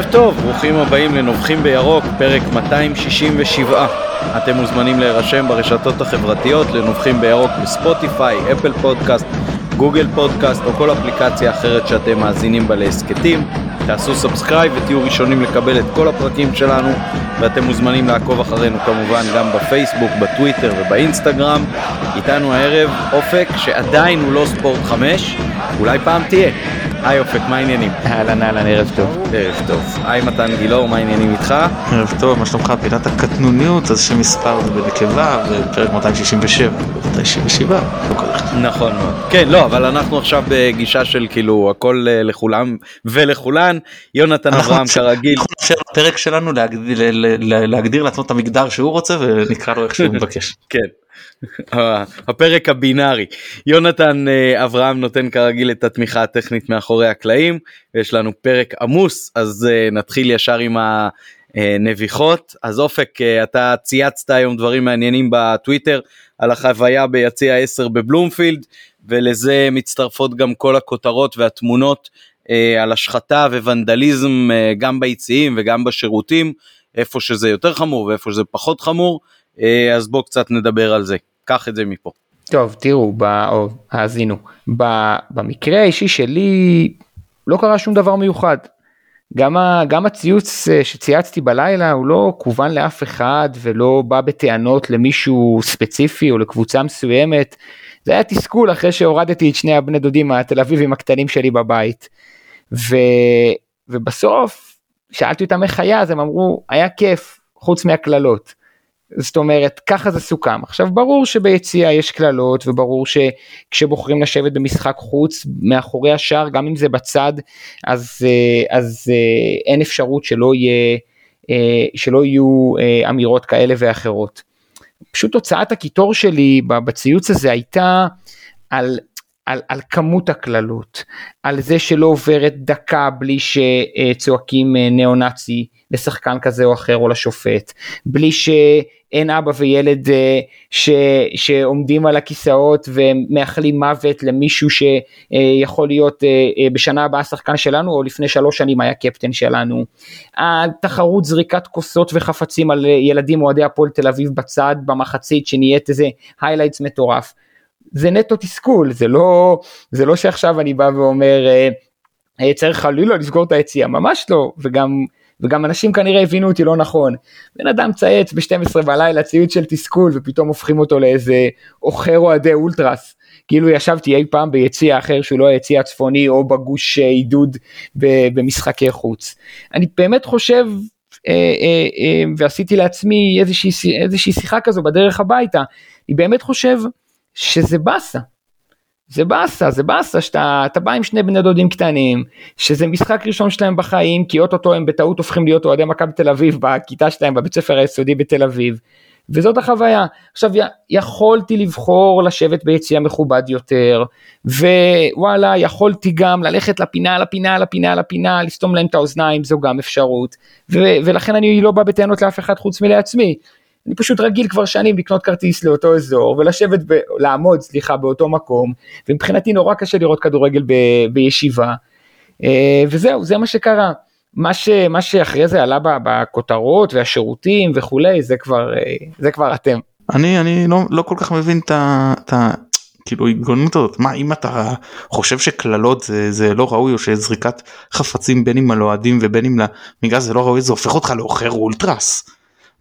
ערב טוב, ברוכים הבאים לנובחים בירוק, פרק 267. אתם מוזמנים להירשם ברשתות החברתיות לנובחים בירוק בספוטיפיי, אפל פודקאסט, גוגל פודקאסט או כל אפליקציה אחרת שאתם מאזינים בה להסכתים. תעשו subscribe ותהיו ראשונים לקבל את כל הפרקים שלנו ואתם מוזמנים לעקוב אחרינו כמובן גם בפייסבוק, בטוויטר ובאינסטגרם. איתנו הערב אופק שעדיין הוא לא ספורט 5, אולי פעם תהיה. היי אופק, מה העניינים? אהלן אהלן ערב טוב. ערב טוב. היי מתן גילאור, מה העניינים איתך? ערב טוב, מה שלומך? פינת הקטנוניות, אז שמספר זה בנקבה, ופרק 267, 267, לא כל כך. נכון מאוד. כן, לא, אבל אנחנו עכשיו בגישה של כאילו הכל אה, לכולם ולכולן. יונתן אברהם כרגיל. אנחנו נאפשר לפרק שלנו להגדיר לעצמו את המגדר שהוא רוצה ונקרא לו איך שהוא מבקש. כן. הפרק הבינארי. יונתן אה, אברהם נותן כרגיל את התמיכה הטכנית מאחורי הקלעים. יש לנו פרק עמוס, אז אה, נתחיל ישר עם הנביחות. אז אופק, אה, אתה צייצת היום דברים מעניינים בטוויטר על החוויה ביציע 10 בבלומפילד, ולזה מצטרפות גם כל הכותרות והתמונות אה, על השחתה וונדליזם אה, גם ביציעים וגם בשירותים, איפה שזה יותר חמור ואיפה שזה פחות חמור. אה, אז בוא קצת נדבר על זה. קח את זה מפה. טוב תראו, ב... או האזינו, ב... במקרה האישי שלי לא קרה שום דבר מיוחד. גם, ה... גם הציוץ אה, שצייצתי בלילה הוא לא כוון לאף אחד ולא בא בטענות למישהו ספציפי או לקבוצה מסוימת. זה היה תסכול אחרי שהורדתי את שני הבני דודים התל אביבים הקטנים שלי בבית. ו... ובסוף שאלתי אותם איך היה אז הם אמרו היה כיף חוץ מהקללות. זאת אומרת ככה זה סוכם עכשיו ברור שביציע יש קללות וברור שכשבוחרים לשבת במשחק חוץ מאחורי השער גם אם זה בצד אז אה, אז אה, אין אפשרות שלא יהיה אה, שלא יהיו אמירות כאלה ואחרות. פשוט תוצאת הקיטור שלי בציוץ הזה הייתה על על, על כמות הקללות, על זה שלא עוברת דקה בלי שצועקים אה, ניאו-נאצי לשחקן כזה או אחר או לשופט, בלי שאין אבא וילד אה, ש, שעומדים על הכיסאות ומאחלים מוות למישהו שיכול להיות אה, בשנה הבאה שחקן שלנו או לפני שלוש שנים היה קפטן שלנו. התחרות זריקת כוסות וחפצים על ילדים אוהדי הפועל תל אביב בצד במחצית שנהיית איזה highlights מטורף. זה נטו תסכול, זה לא, זה לא שעכשיו אני בא ואומר אה, אה, צריך חלילה לסגור את היציאה, ממש לא, וגם, וגם אנשים כנראה הבינו אותי לא נכון. בן אדם צייץ ב-12 בלילה ציוץ של תסכול ופתאום הופכים אותו לאיזה עוכר אוהדי אולטרס. כאילו ישבתי אי פעם ביציע אחר שהוא לא היציע הצפוני או בגוש אה, עידוד במשחקי חוץ. אני באמת חושב ועשיתי לעצמי איזושהי, איזושהי שיחה כזו בדרך הביתה, אני באמת חושב שזה באסה. זה באסה, זה באסה שאתה אתה בא עם שני בני דודים קטנים, שזה משחק ראשון שלהם בחיים, כי אוטוטו הם בטעות הופכים להיות אוהדי מכבי תל אביב בכיתה שלהם בבית ספר היסודי בתל אביב, וזאת החוויה. עכשיו יכולתי לבחור לשבת ביציע מכובד יותר, ווואלה יכולתי גם ללכת לפינה, לפינה, לפינה, לפינה, לסתום להם את האוזניים, זו גם אפשרות, ו- ולכן אני לא בא בטענות לאף אחד חוץ מלעצמי. אני פשוט רגיל כבר שנים לקנות כרטיס לאותו אזור ולשבת, ב, לעמוד סליחה באותו מקום ומבחינתי נורא קשה לראות כדורגל ב, בישיבה אה, וזהו זה מה שקרה. מה, ש, מה שאחרי זה עלה בכותרות והשירותים וכולי זה כבר אה, זה כבר אתם. אני אני לא לא כל כך מבין את ה... כאילו התגוננות הזאת מה אם אתה חושב שקללות זה זה לא ראוי או שזריקת חפצים בין אם על אוהדים ובין אם למגרש זה לא ראוי זה הופך אותך לעוכר אולטרס.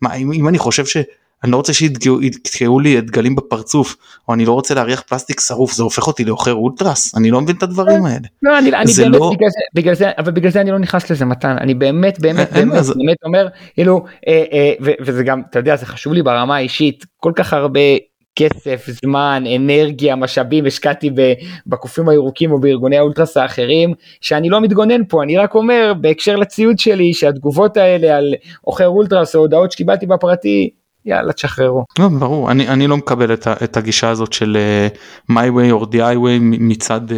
מה אם, אם אני חושב שאני לא רוצה שיתקעו לי דגלים בפרצוף או אני לא רוצה להריח פלסטיק שרוף זה הופך אותי לעוכר אולטרס אני לא מבין את הדברים האלה. לא, אני, אני באמת לא- בגלל, זה, בגלל זה אבל בגלל זה אני לא נכנס לזה מתן אני באמת באמת באמת, זה- באמת אומר כאילו אה, אה, ו, וזה גם אתה יודע זה חשוב לי ברמה האישית כל כך הרבה כסף זמן אנרגיה משאבים השקעתי בקופים הירוקים או בארגוני האולטרס האחרים שאני לא מתגונן פה אני רק אומר בהקשר לציוד שלי שהתגובות האלה על עוכר אולטרס או הודעות שקיבלתי בפרטי יאללה תשחררו. לא, ברור אני אני לא מקבל את, את הגישה הזאת של uh, my way or the highway מצד uh,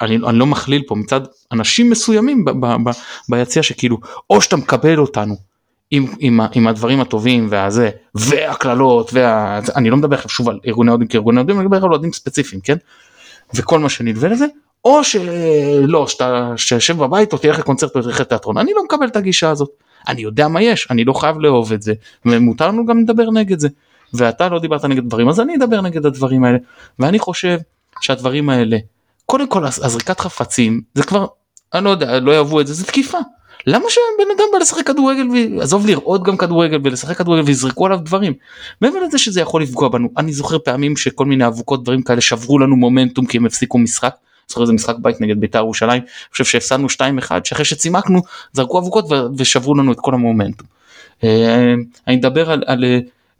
אני, אני לא מכליל פה מצד אנשים מסוימים ביציע שכאילו או שאתה מקבל אותנו עם, עם, עם הדברים הטובים והזה והקללות ואני לא מדבר עכשיו שוב על ארגוני אוהדים כארגוני אוהדים אני מדבר על אוהדים ספציפיים כן וכל מה שנלווה לזה או שלא, שאתה יושב בבית או תלך לקונצרט או תלך לתיאטרון, אני לא מקבל את הגישה הזאת. אני יודע מה יש, אני לא חייב לאהוב את זה, ומותר לנו גם לדבר נגד זה. ואתה לא דיברת נגד דברים, אז אני אדבר נגד הדברים האלה. ואני חושב שהדברים האלה, קודם כל הזריקת חפצים, זה כבר, אני לא יודע, לא יאהבו את זה, זה תקיפה. למה שבן אדם בא לשחק כדורגל ועזוב לראות גם כדורגל ולשחק כדורגל ויזרקו עליו דברים. מעבר לזה שזה יכול לפגוע בנו אני זוכר פעמים שכל מיני אבוקות דברים כאלה שברו לנו מומנטום כי הם הפסיקו משחק. זוכר איזה משחק בית נגד בית"ר ירושלים אני חושב שהפסדנו 2-1 שאחרי שצימקנו זרקו אבוקות ושברו לנו את כל המומנטום. אה, אני מדבר על, על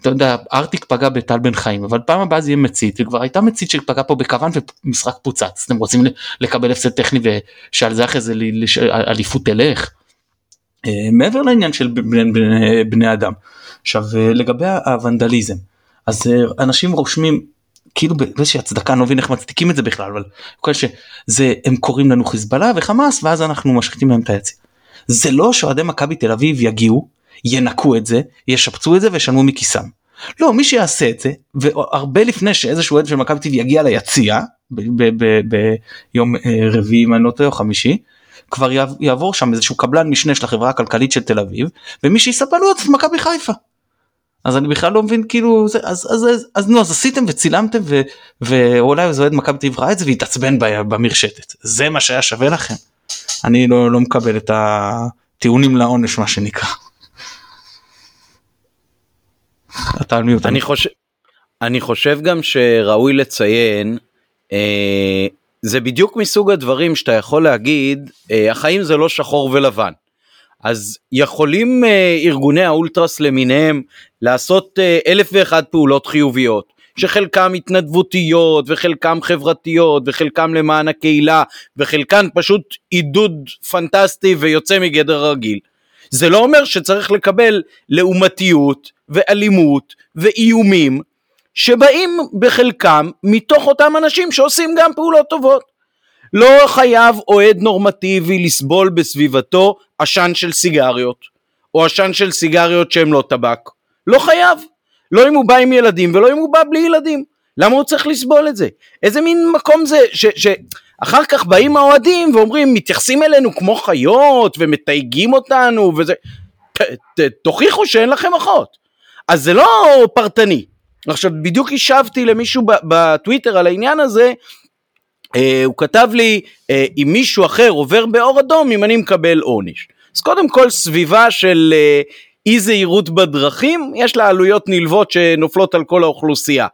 אתה יודע ארטיק פגע בטל בן חיים אבל פעם הבאה זה יהיה מצית וכבר הייתה מצית שפגע פה בקוון ומשחק פוצץ אתם רוצים לקבל הפסד טכני ושעל זה אחרי זה אליפות תלך. אה, מעבר לעניין של בני, בני, בני אדם. עכשיו אה, לגבי הוונדליזם אז אה, אנשים רושמים כאילו באיזושהי הצדקה אני לא מבין איך מצדיקים את זה בכלל אבל כל שזה הם קוראים לנו חיזבאללה וחמאס ואז אנחנו משחיתים להם את היציע. זה לא שאוהדי מכבי תל אביב יגיעו ינקו את זה ישפצו את זה וישלמו מכיסם. לא מי שיעשה את זה והרבה לפני שאיזשהו אוהד של מכבי תל אביב יגיע ליציע ביום רביעי אם אני לא טועה או חמישי כבר יעבור שם איזשהו קבלן משנה של החברה הכלכלית של תל אביב ומי שיספר לו את מכבי חיפה. אז אני בכלל לא מבין כאילו זה, אז אז אז אז נו אז עשיתם וצילמתם ו, ואולי איזה אוהד מכבי תל אביב ראה את זה והתעצבן במרשתת זה מה שהיה שווה לכם. אני לא, לא מקבל את הטיעונים לעונש מה שנקרא. אני חושב אני חושב גם שראוי לציין אה, זה בדיוק מסוג הדברים שאתה יכול להגיד, אה, החיים זה לא שחור ולבן. אז יכולים אה, ארגוני האולטרס למיניהם לעשות אה, אלף ואחד פעולות חיוביות, שחלקם התנדבותיות וחלקם חברתיות וחלקם למען הקהילה וחלקם פשוט עידוד פנטסטי ויוצא מגדר הרגיל. זה לא אומר שצריך לקבל לעומתיות ואלימות ואיומים שבאים בחלקם מתוך אותם אנשים שעושים גם פעולות טובות. לא חייב אוהד נורמטיבי לסבול בסביבתו עשן של סיגריות, או עשן של סיגריות שהם לא טבק. לא חייב. לא אם הוא בא עם ילדים ולא אם הוא בא בלי ילדים. למה הוא צריך לסבול את זה? איזה מין מקום זה ש... ש... אחר כך באים האוהדים ואומרים מתייחסים אלינו כמו חיות ומתייגים אותנו וזה ת, ת, תוכיחו שאין לכם אחות אז זה לא פרטני עכשיו בדיוק השבתי למישהו בטוויטר על העניין הזה אה, הוא כתב לי אה, אם מישהו אחר עובר באור אדום אם אני מקבל עונש. אז קודם כל סביבה של אה, אי זהירות בדרכים יש לה עלויות נלוות שנופלות על כל האוכלוסייה.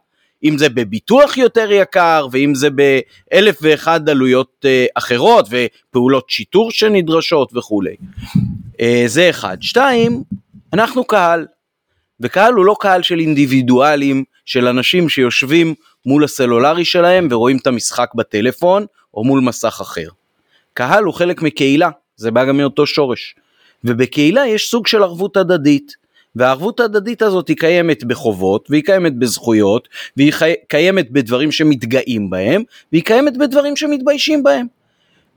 אם זה בביטוח יותר יקר ואם זה באלף ואחד עלויות אה, אחרות ופעולות שיטור שנדרשות וכולי. אה, זה אחד. שתיים אנחנו קהל וקהל הוא לא קהל של אינדיבידואלים, של אנשים שיושבים מול הסלולרי שלהם ורואים את המשחק בטלפון או מול מסך אחר. קהל הוא חלק מקהילה, זה בא גם מאותו שורש. ובקהילה יש סוג של ערבות הדדית, והערבות ההדדית הזאת היא קיימת בחובות, והיא קיימת בזכויות, והיא קיימת בדברים שמתגאים בהם, והיא קיימת בדברים שמתביישים בהם.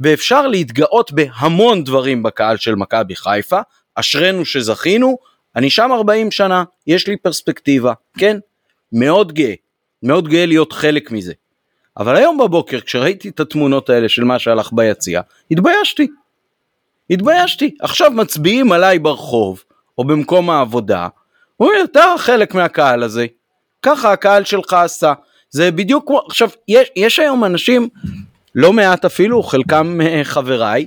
ואפשר להתגאות בהמון דברים בקהל של מכבי חיפה, אשרינו שזכינו, אני שם 40 שנה, יש לי פרספקטיבה, כן? מאוד גאה, מאוד גאה להיות חלק מזה. אבל היום בבוקר כשראיתי את התמונות האלה של מה שהלך ביציע, התביישתי. התביישתי. עכשיו מצביעים עליי ברחוב, או במקום העבודה, אומרים אתה חלק מהקהל הזה, ככה הקהל שלך עשה. זה בדיוק כמו, עכשיו, יש, יש היום אנשים, לא מעט אפילו, חלקם אה, חבריי,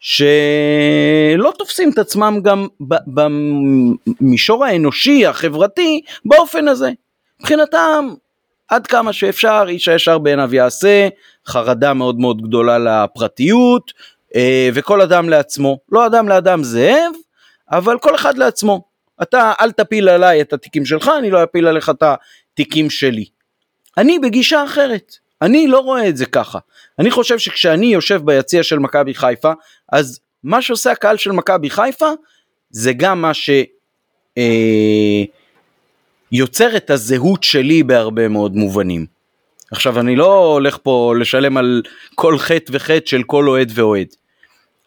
שלא תופסים את עצמם גם במישור האנושי, החברתי, באופן הזה. מבחינתם, עד כמה שאפשר, איש הישר בעיניו יעשה, חרדה מאוד מאוד גדולה לפרטיות, אה, וכל אדם לעצמו. לא אדם לאדם זאב, אבל כל אחד לעצמו. אתה אל תפיל עליי את התיקים שלך, אני לא אפיל עליך את התיקים שלי. אני בגישה אחרת. אני לא רואה את זה ככה. אני חושב שכשאני יושב ביציע של מכבי חיפה, אז מה שעושה הקהל של מכבי חיפה, זה גם מה שיוצר אה, את הזהות שלי בהרבה מאוד מובנים. עכשיו אני לא הולך פה לשלם על כל חטא וחטא של כל אוהד ואוהד.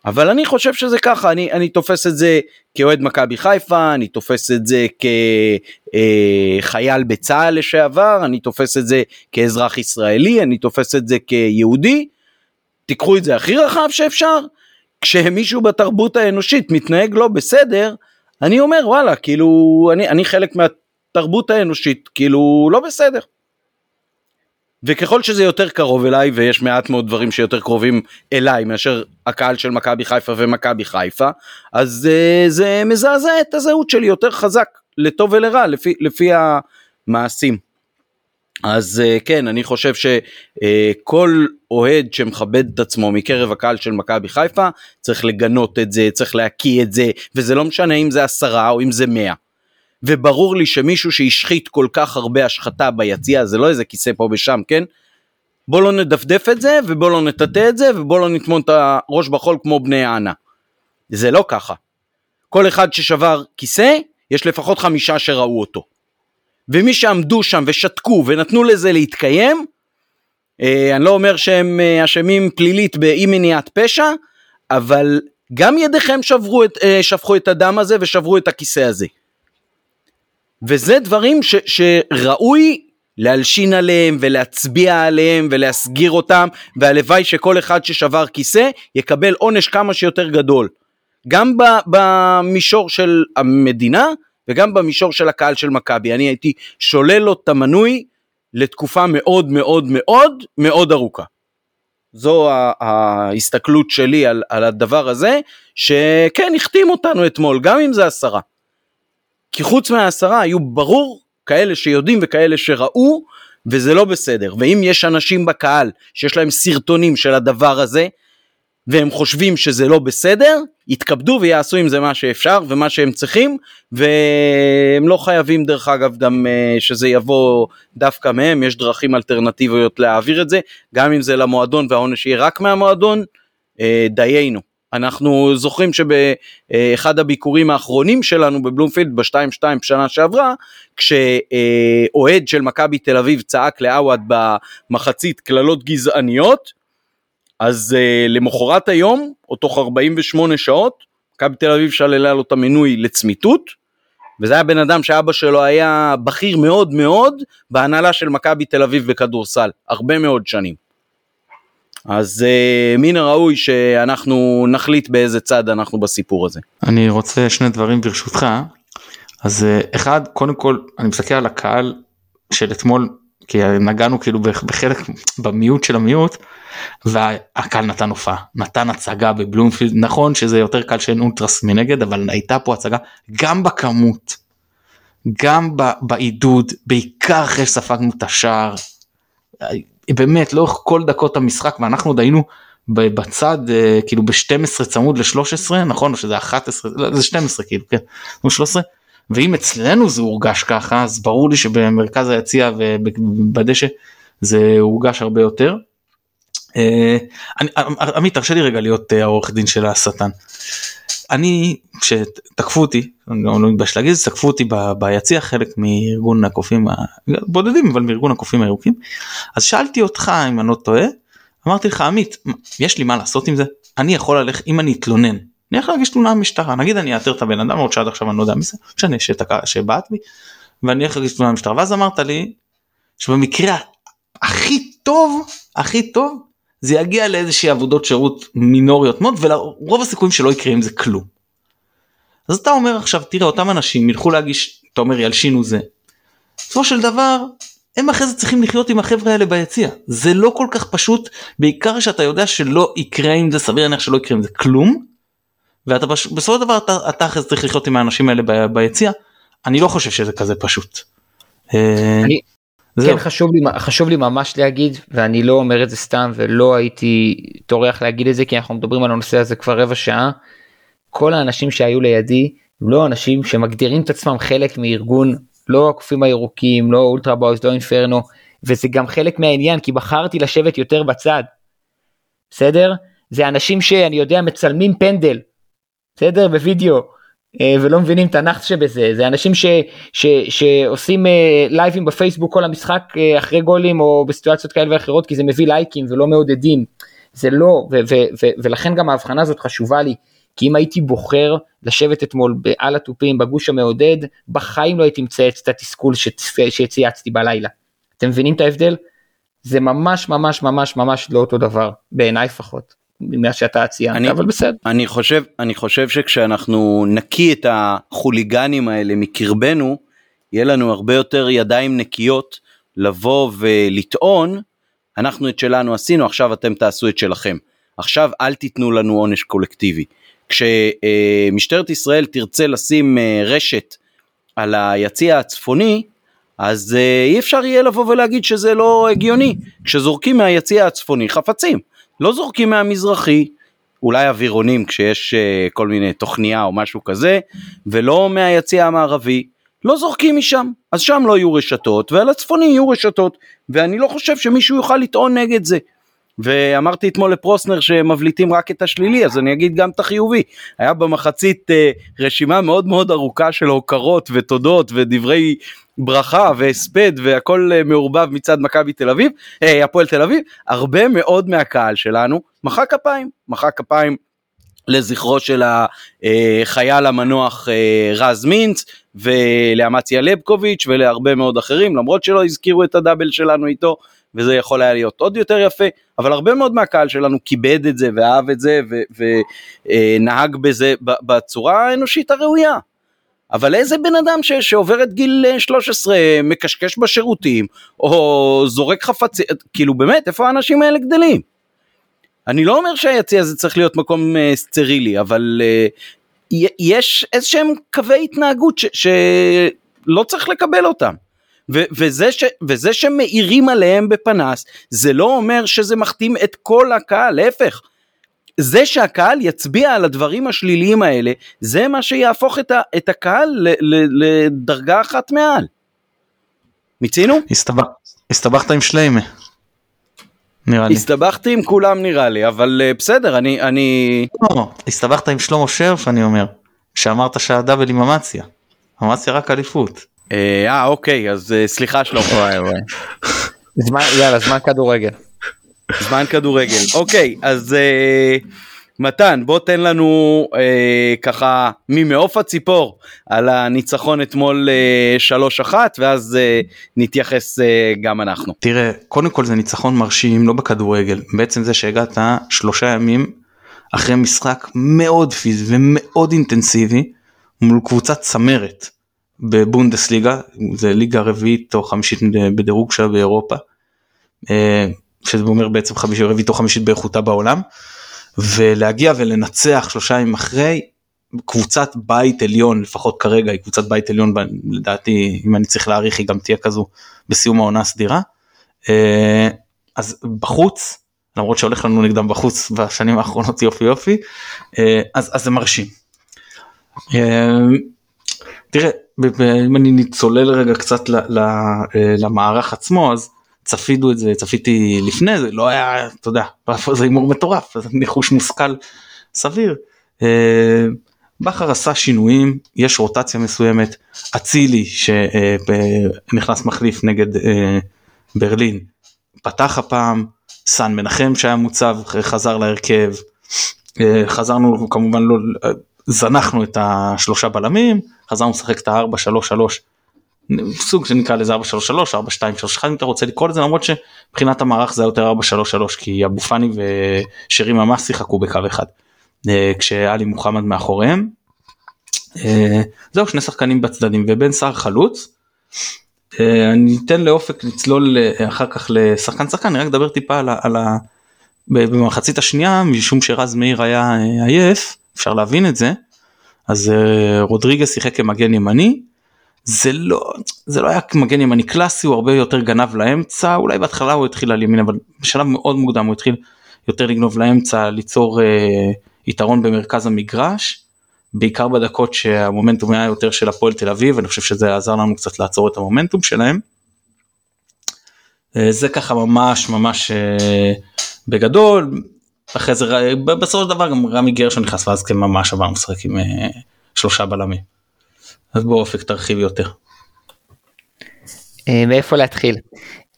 אבל אני חושב שזה ככה, אני, אני תופס את זה כאוהד מכבי חיפה, אני תופס את זה כחייל אה, בצה"ל לשעבר, אני תופס את זה כאזרח ישראלי, אני תופס את זה כיהודי. תיקחו את זה הכי רחב שאפשר, כשמישהו בתרבות האנושית מתנהג לא בסדר, אני אומר וואלה, כאילו, אני, אני חלק מהתרבות האנושית, כאילו, לא בסדר. וככל שזה יותר קרוב אליי, ויש מעט מאוד דברים שיותר קרובים אליי מאשר הקהל של מכבי חיפה ומכבי חיפה, אז uh, זה מזעזע את הזהות שלי יותר חזק, לטוב ולרע, לפי, לפי המעשים. אז uh, כן, אני חושב שכל uh, אוהד שמכבד את עצמו מקרב הקהל של מכבי חיפה, צריך לגנות את זה, צריך להקיא את זה, וזה לא משנה אם זה עשרה או אם זה מאה. וברור לי שמישהו שהשחית כל כך הרבה השחתה ביציע, זה לא איזה כיסא פה ושם, כן? בוא לא נדפדף את זה, ובוא לא נטאטא את זה, ובוא לא נטמון את הראש בחול כמו בני יענה. זה לא ככה. כל אחד ששבר כיסא, יש לפחות חמישה שראו אותו. ומי שעמדו שם ושתקו ונתנו לזה להתקיים, אה, אני לא אומר שהם אה, אשמים פלילית באי מניעת פשע, אבל גם ידיכם שברו את, אה, שפכו את הדם הזה ושברו את הכיסא הזה. וזה דברים ש, שראוי להלשין עליהם ולהצביע עליהם ולהסגיר אותם והלוואי שכל אחד ששבר כיסא יקבל עונש כמה שיותר גדול. גם במישור של המדינה וגם במישור של הקהל של מכבי. אני הייתי שולל לו את המנוי לתקופה מאוד מאוד מאוד מאוד ארוכה. זו ההסתכלות שלי על, על הדבר הזה, שכן החתים אותנו אתמול, גם אם זה עשרה. כי חוץ מהעשרה היו ברור כאלה שיודעים וכאלה שראו, וזה לא בסדר. ואם יש אנשים בקהל שיש להם סרטונים של הדבר הזה, והם חושבים שזה לא בסדר, יתכבדו ויעשו עם זה מה שאפשר ומה שהם צריכים, והם לא חייבים דרך אגב גם אה, שזה יבוא דווקא מהם, יש דרכים אלטרנטיביות להעביר את זה, גם אם זה למועדון והעונש יהיה רק מהמועדון, אה, דיינו. אנחנו זוכרים שבאחד הביקורים האחרונים שלנו בבלומפילד ב-2-2 שנה שעברה, כשאוהד של מכבי תל אביב צעק לעווד במחצית קללות גזעניות, אז uh, למחרת היום, או תוך 48 שעות, מכבי תל אביב שללה לו את המינוי לצמיתות, וזה היה בן אדם שאבא שלו היה בכיר מאוד מאוד בהנהלה של מכבי תל אביב בכדורסל, הרבה מאוד שנים. אז uh, מן הראוי שאנחנו נחליט באיזה צד אנחנו בסיפור הזה. אני רוצה שני דברים ברשותך. אז uh, אחד, קודם כל, אני מסתכל על הקהל של אתמול, כי נגענו כאילו בחלק, במיעוט של המיעוט, והקהל נתן הופעה, נתן הצגה בבלומפילד, נכון שזה יותר קל שאין אולטרס מנגד, אבל הייתה פה הצגה גם בכמות, גם בעידוד, בעיקר אחרי שספגנו את השער, באמת לאורך כל דקות המשחק ואנחנו עוד היינו בצד אה, כאילו ב-12 צמוד ל-13 נכון? או שזה 11 לא, זה 12 כאילו כן. 13 ואם אצלנו זה הורגש ככה אז ברור לי שבמרכז היציע ובדשא זה הורגש הרבה יותר. אה, עמית תרשה לי רגע להיות אה, העורך דין של השטן. אני כשתקפו אותי אני לא מתבייש להגיד תקפו אותי ביציע חלק מארגון הקופים הבודדים אבל מארגון הקופים הירוקים אז שאלתי אותך אם אני לא טועה אמרתי לך עמית יש לי מה לעשות עם זה אני יכול ללכת אם אני אתלונן אני יכול להגיש תלונה במשטרה נגיד אני אאתר את הבן אדם עוד שעד עכשיו אני לא יודע מי זה משנה שבעט בי ואני הולך להגיש תלונה במשטרה ואז אמרת לי שבמקרה הכי טוב הכי טוב זה יגיע לאיזושהי עבודות שירות מינוריות מאוד ולרוב הסיכויים שלא יקרה עם זה כלום. אז אתה אומר עכשיו תראה אותם אנשים ילכו להגיש אתה אומר ילשינו זה. בסופו של דבר הם אחרי זה צריכים לחיות עם החבר'ה האלה ביציע זה לא כל כך פשוט בעיקר שאתה יודע שלא יקרה עם זה סביר להניח שלא יקרה עם זה כלום. ואתה בסופו של דבר אתה, אתה אחרי זה צריך לחיות עם האנשים האלה ב, ביציע אני לא חושב שזה כזה פשוט. אה, אני, כן חשוב לי חשוב לי ממש להגיד ואני לא אומר את זה סתם ולא הייתי טורח להגיד את זה כי אנחנו מדברים על הנושא הזה כבר רבע שעה. כל האנשים שהיו לידי לא אנשים שמגדירים את עצמם חלק מארגון לא הקופים הירוקים לא אולטרה באוס לא אינפרנו וזה גם חלק מהעניין כי בחרתי לשבת יותר בצד. בסדר? זה אנשים שאני יודע מצלמים פנדל. בסדר? בווידאו. אה, ולא מבינים את הנאחס שבזה זה אנשים ש, ש, שעושים אה, לייבים בפייסבוק כל המשחק אה, אחרי גולים או בסיטואציות כאלה ואחרות כי זה מביא לייקים ולא מעודדים זה לא ו, ו, ו, ולכן גם ההבחנה הזאת חשובה לי כי אם הייתי בוחר לשבת אתמול על התופים בגוש המעודד בחיים לא הייתי מצייץ את התסכול שצייצתי בלילה. אתם מבינים את ההבדל? זה ממש ממש ממש ממש לא אותו דבר בעיניי לפחות ממה שאתה ציינת אני- אבל בסדר. אני חושב אני חושב שכשאנחנו נקיא את החוליגנים האלה מקרבנו יהיה לנו הרבה יותר ידיים נקיות לבוא ולטעון אנחנו את שלנו עשינו עכשיו אתם תעשו את שלכם. עכשיו אל תיתנו לנו עונש קולקטיבי. כשמשטרת ישראל תרצה לשים אה, רשת על היציע הצפוני אז אה, אי אפשר יהיה לבוא ולהגיד שזה לא הגיוני. כשזורקים מהיציע הצפוני חפצים לא זורקים מהמזרחי אולי אווירונים כשיש uh, כל מיני תוכניה או משהו כזה, ולא מהיציע המערבי, לא זורקים משם, אז שם לא יהיו רשתות, ועל הצפוני יהיו רשתות, ואני לא חושב שמישהו יוכל לטעון נגד זה. ואמרתי אתמול לפרוסנר שמבליטים רק את השלילי, אז אני אגיד גם את החיובי. היה במחצית uh, רשימה מאוד מאוד ארוכה של הוקרות ותודות ודברי ברכה והספד והכל uh, מעורבב מצד מכבי תל אביב, uh, הפועל תל אביב, הרבה מאוד מהקהל שלנו מחא כפיים, מחא כפיים לזכרו של החייל המנוח אה, רז מינץ ולאמציה לבקוביץ' ולהרבה מאוד אחרים למרות שלא הזכירו את הדאבל שלנו איתו וזה יכול היה להיות עוד יותר יפה אבל הרבה מאוד מהקהל שלנו כיבד את זה ואהב את זה ונהג בזה בצורה האנושית הראויה. אבל איזה בן אדם ש, שעובר את גיל אה, 13 מקשקש בשירותים או זורק חפצים כאילו באמת איפה האנשים האלה גדלים? אני לא אומר שהיציע הזה צריך להיות מקום אה, סטרילי, אבל אה, יש איזה שהם קווי התנהגות ש- שלא צריך לקבל אותם. ו- וזה, ש- וזה שמאירים עליהם בפנס, זה לא אומר שזה מכתים את כל הקהל, להפך. זה שהקהל יצביע על הדברים השליליים האלה, זה מה שיהפוך את, ה- את הקהל ל- ל- לדרגה אחת מעל. מיצינו? הסתבך- הסתבכת עם שליימה. נראה לי. הסתבכתי עם כולם נראה לי, אבל אה, בסדר, אני, אני, לא, הסתבכת עם שלמה שרף אני אומר. שאמרת שהדאבל עם אמציה. אמציה רק אליפות. אה, אה, אוקיי, אז אה, סליחה שלמה. וואי וואי. זמן, יאללה זמן כדורגל. זמן כדורגל. אוקיי, אז אה, מתן, בוא תן לנו אה, ככה ממעוף הציפור על הניצחון אתמול אה, 3-1, ואז אה, נתייחס אה, גם אנחנו. תראה, קודם כל זה ניצחון מרשים, לא בכדורגל. בעצם זה שהגעת שלושה ימים אחרי משחק מאוד פיזי ומאוד אינטנסיבי מול קבוצת צמרת בבונדסליגה, זה ליגה רביעית או חמישית בדירוג שלה באירופה. שזה אומר בעצם חמישית רביעית או חמישית באיכותה בעולם. ולהגיע ולנצח שלושה ימים אחרי קבוצת בית עליון לפחות כרגע היא קבוצת בית עליון לדעתי אם אני צריך להעריך היא גם תהיה כזו בסיום העונה הסדירה. אה, אז בחוץ למרות שהולך לנו נגדם בחוץ בשנים האחרונות יופי יופי אה, אז, אז זה מרשים. אה, תראה אם אני צולל רגע קצת למערך עצמו אז צפינו את זה צפיתי לפני זה לא היה אתה יודע זה הימור מטורף ניחוש מושכל סביר. אה, בכר עשה שינויים יש רוטציה מסוימת אצילי שנכנס מחליף נגד אה, ברלין פתח הפעם סן מנחם שהיה מוצב חזר להרכב אה, חזרנו כמובן לא זנחנו את השלושה בלמים חזרנו לשחק את הארבע שלוש שלוש סוג שנקרא לזה 433 4231 אם אתה רוצה לקרוא לזה למרות שמבחינת המערך זה היה יותר 433 כי אבו פאני ושירי ממש שיחקו בקו אחד אה, כשעלי מוחמד מאחוריהם. אה, זהו שני שחקנים בצדדים ובן סער חלוץ. אה, אני אתן לאופק לצלול אחר כך לשחקן שחקן אני רק אדבר טיפה על ה... על ה... במחצית השנייה משום שרז מאיר היה עייף אפשר להבין את זה אז רודריגס שיחק כמגן ימני זה לא זה לא היה מגן ימני קלאסי הוא הרבה יותר גנב לאמצע אולי בהתחלה הוא התחיל על ימין אבל בשלב מאוד מוקדם הוא התחיל יותר לגנוב לאמצע ליצור אה, יתרון במרכז המגרש בעיקר בדקות שהמומנטום היה יותר של הפועל תל אביב אני חושב שזה עזר לנו קצת לעצור את המומנטום שלהם. אה, זה ככה ממש ממש אה, בגדול אחרי זה בסופו של דבר גם רמי גרשון נכנס ואז כן ממש עברנו לשחק עם אה, שלושה בלמים. אז בוא אופק תרחיב יותר. אה, מאיפה להתחיל?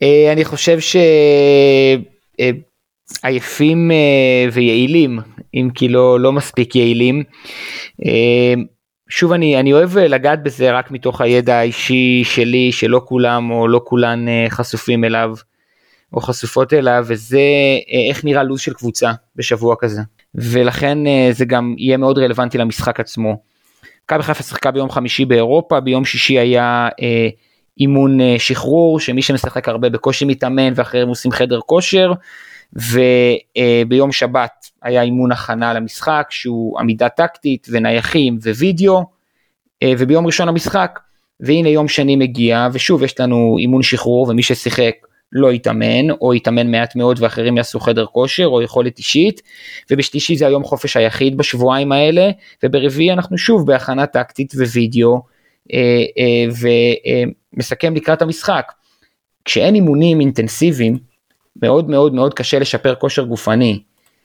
אה, אני חושב שעייפים אה, ויעילים, אם כי לא, לא מספיק יעילים. שוב אני, אני אוהב לגעת בזה רק מתוך הידע האישי שלי שלא כולם או לא כולן חשופים אליו. או חשופות אליו וזה איך נראה לו"ז של קבוצה בשבוע כזה ולכן זה גם יהיה מאוד רלוונטי למשחק עצמו. מכבי חיפה שיחקה ביום חמישי באירופה ביום שישי היה אימון שחרור שמי שמשחק הרבה בקושי מתאמן ואחרים עושים חדר כושר וביום שבת היה אימון הכנה למשחק שהוא עמידה טקטית ונייחים ווידאו וביום ראשון המשחק והנה יום שני מגיע ושוב יש לנו אימון שחרור ומי ששיחק לא יתאמן או יתאמן מעט מאוד ואחרים יעשו חדר כושר או יכולת אישית ובשלישי זה היום חופש היחיד בשבועיים האלה וברביעי אנחנו שוב בהכנה טקטית ווידאו אה, אה, ומסכם לקראת המשחק. כשאין אימונים אינטנסיביים מאוד מאוד מאוד קשה לשפר כושר גופני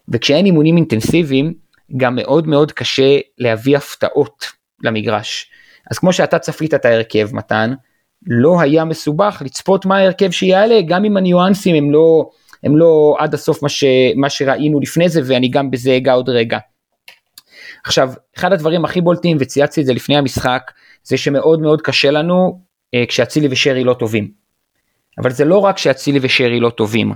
וכשאין אימונים אינטנסיביים גם מאוד מאוד קשה להביא הפתעות למגרש. אז כמו שאתה צפית את ההרכב מתן, לא היה מסובך לצפות מה ההרכב שיעלה, גם אם הניואנסים הם לא, הם לא עד הסוף מה, ש, מה שראינו לפני זה, ואני גם בזה אגע עוד רגע. עכשיו, אחד הדברים הכי בולטים, וצייצתי את זה לפני המשחק, זה שמאוד מאוד קשה לנו אה, כשאצילי ושרי לא טובים. אבל זה לא רק שאצילי ושרי לא טובים,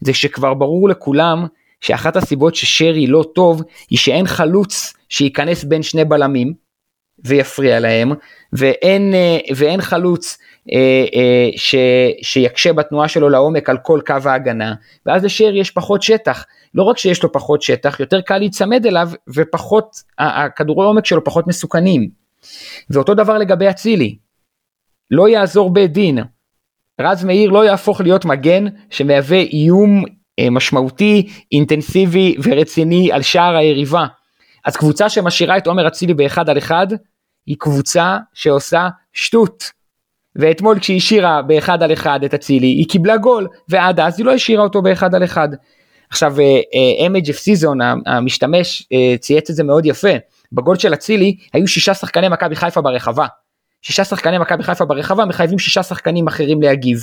זה שכבר ברור לכולם שאחת הסיבות ששרי לא טוב, היא שאין חלוץ שייכנס בין שני בלמים, ויפריע להם, ואין, אה, ואין חלוץ אה, אה, ש, שיקשה בתנועה שלו לעומק על כל קו ההגנה, ואז לשרי יש פחות שטח. לא רק שיש לו פחות שטח, יותר קל להיצמד אליו, ופחות, הכדורי עומק שלו פחות מסוכנים. ואותו דבר לגבי אצילי. לא יעזור בית דין. רז מאיר לא יהפוך להיות מגן שמהווה איום משמעותי, אינטנסיבי ורציני על שער היריבה. אז קבוצה שמשאירה את עומר אצילי באחד על אחד, היא קבוצה שעושה שטות. ואתמול כשהיא השאירה באחד על אחד את אצילי, היא קיבלה גול, ועד אז היא לא השאירה אותו באחד על אחד. עכשיו, אמג' אף סיזון, המשתמש, אה, צייץ את זה מאוד יפה. בגול של אצילי היו שישה שחקני מכבי חיפה ברחבה. שישה שחקני מכבי חיפה ברחבה מחייבים שישה שחקנים אחרים להגיב.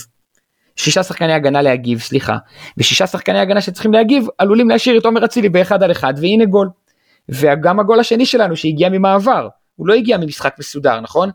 שישה שחקני הגנה להגיב, סליחה. ושישה שחקני הגנה שצריכים להגיב עלולים להשאיר את עומר אצילי באחד על אחד, והנה גול. וגם הגול השני שלנו שהגיע ממעבר, הוא לא הגיע ממשחק מסודר, נכון?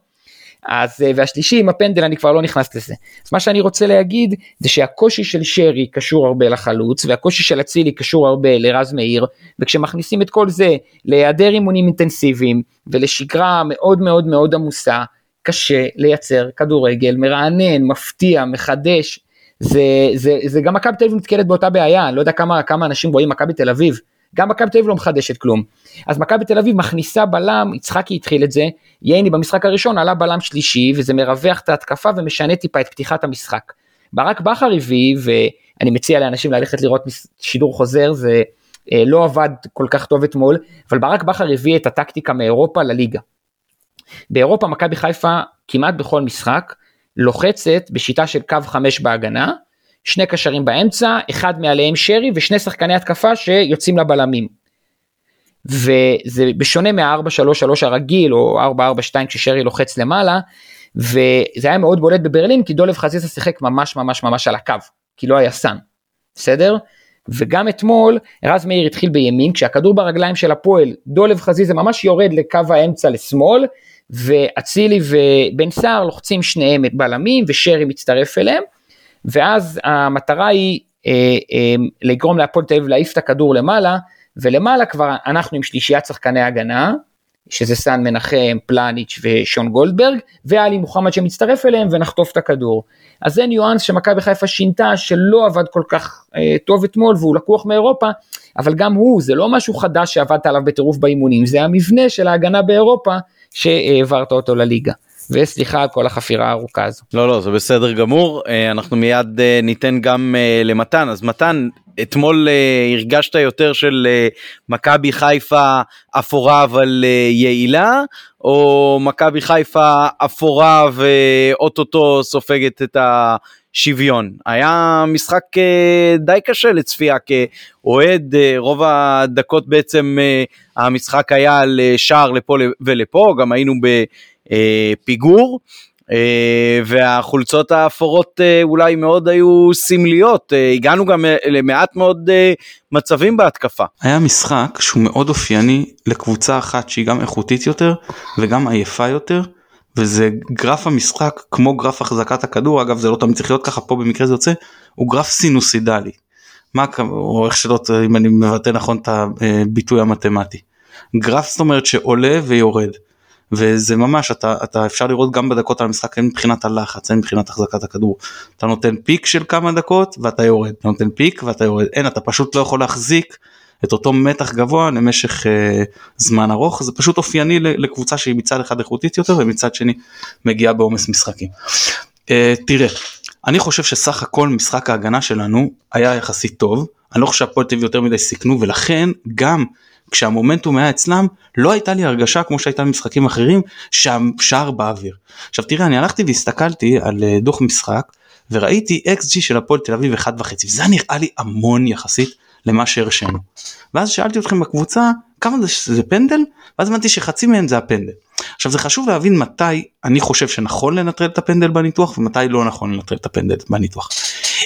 אז אה, והשלישי עם הפנדל אני כבר לא נכנס לזה. אז מה שאני רוצה להגיד זה שהקושי של שרי קשור הרבה לחלוץ והקושי של אצילי קשור הרבה לרז מאיר וכשמכניסים את כל זה להיעדר אימונים אינטנסיביים ולשגרה מאוד מאוד מאוד עמוסה קשה לייצר כדורגל מרענן, מפתיע, מחדש. זה, זה, זה גם מכבי תל אביב נתקלת באותה בעיה, אני לא יודע כמה, כמה אנשים רואים מכבי תל אביב. גם מכבי תל אביב לא מחדשת כלום. אז מכבי תל אביב מכניסה בלם, יצחקי התחיל את זה, ייני במשחק הראשון עלה בלם שלישי, וזה מרווח את ההתקפה ומשנה טיפה את פתיחת המשחק. ברק בכר הביא, ואני מציע לאנשים ללכת לראות שידור חוזר, זה אה, לא עבד כל כך טוב אתמול, אבל ברק בכר הביא את הטקטיקה מאירופה לליגה. באירופה מכבי חיפה כמעט בכל משחק לוחצת בשיטה של קו חמש בהגנה, שני קשרים באמצע, אחד מעליהם שרי ושני שחקני התקפה שיוצאים לבלמים. וזה בשונה מה-4-3-3 הרגיל או 4-4-2 כששרי לוחץ למעלה, וזה היה מאוד בולט בברלין כי דולב חזיזה שיחק ממש ממש ממש על הקו, כי לא היה סאן, בסדר? וגם אתמול רז מאיר התחיל בימין, כשהכדור ברגליים של הפועל, דולב חזיזה ממש יורד לקו האמצע לשמאל, ואצילי ובן סער לוחצים שניהם את בלמים ושרי מצטרף אליהם, ואז המטרה היא אה, אה, לגרום להפועל תל אביב להעיף את הכדור למעלה, ולמעלה כבר אנחנו עם שלישיית שחקני הגנה, שזה סאן מנחם, פלניץ' ושון גולדברג, ואלי מוחמד שמצטרף אליהם ונחטוף את הכדור. אז זה ניואנס שמכבי חיפה שינתה שלא עבד כל כך אה, טוב אתמול והוא לקוח מאירופה, אבל גם הוא, זה לא משהו חדש שעבדת עליו בטירוף באימונים, זה המבנה של ההגנה באירופה שהעברת אותו לליגה. וסליחה על כל החפירה הארוכה הזו. לא לא זה בסדר גמור. אה, אנחנו מיד אה, ניתן גם אה, למתן. אז מתן אתמול הרגשת יותר של מכבי חיפה אפורה אבל יעילה או מכבי חיפה אפורה ואו-טו-טו סופגת את השוויון? היה משחק די קשה לצפייה כאוהד רוב הדקות בעצם המשחק היה על שער לפה ולפה. גם היינו ב... אה, פיגור. Uh, והחולצות האפורות uh, אולי מאוד היו סמליות, uh, הגענו גם למעט מאוד מצבים בהתקפה. היה משחק שהוא מאוד אופייני לקבוצה אחת שהיא גם איכותית יותר וגם עייפה יותר, וזה גרף המשחק כמו גרף החזקת הכדור אגב זה לא תמיד צריך להיות ככה פה במקרה זה יוצא הוא גרף סינוסידלי. מה או איך שלא אם אני מבטא נכון את הביטוי המתמטי. גרף זאת אומרת שעולה ויורד. וזה ממש אתה אתה אפשר לראות גם בדקות על המשחק הן מבחינת הלחץ הן מבחינת החזקת הכדור. אתה נותן פיק של כמה דקות ואתה יורד. אתה נותן פיק ואתה יורד. אין אתה פשוט לא יכול להחזיק את אותו מתח גבוה למשך אה, זמן ארוך. זה פשוט אופייני לקבוצה שהיא מצד אחד איכותית יותר ומצד שני מגיעה בעומס משחקים. אה, תראה אני חושב שסך הכל משחק ההגנה שלנו היה יחסית טוב. אני לא חושב שהפועל תל יותר מדי סיכנו ולכן גם כשהמומנטום היה אצלם לא הייתה לי הרגשה כמו שהייתה במשחקים אחרים שהשער באוויר. עכשיו תראה אני הלכתי והסתכלתי על אה, דוח משחק וראיתי xg של הפועל תל אביב 1.5 זה נראה לי המון יחסית למה שהרשינו. ואז שאלתי אתכם בקבוצה כמה זה, זה פנדל ואז הבנתי שחצי מהם זה הפנדל. עכשיו זה חשוב להבין מתי אני חושב שנכון לנטרל את הפנדל בניתוח ומתי לא נכון לנטרל את הפנדל בניתוח.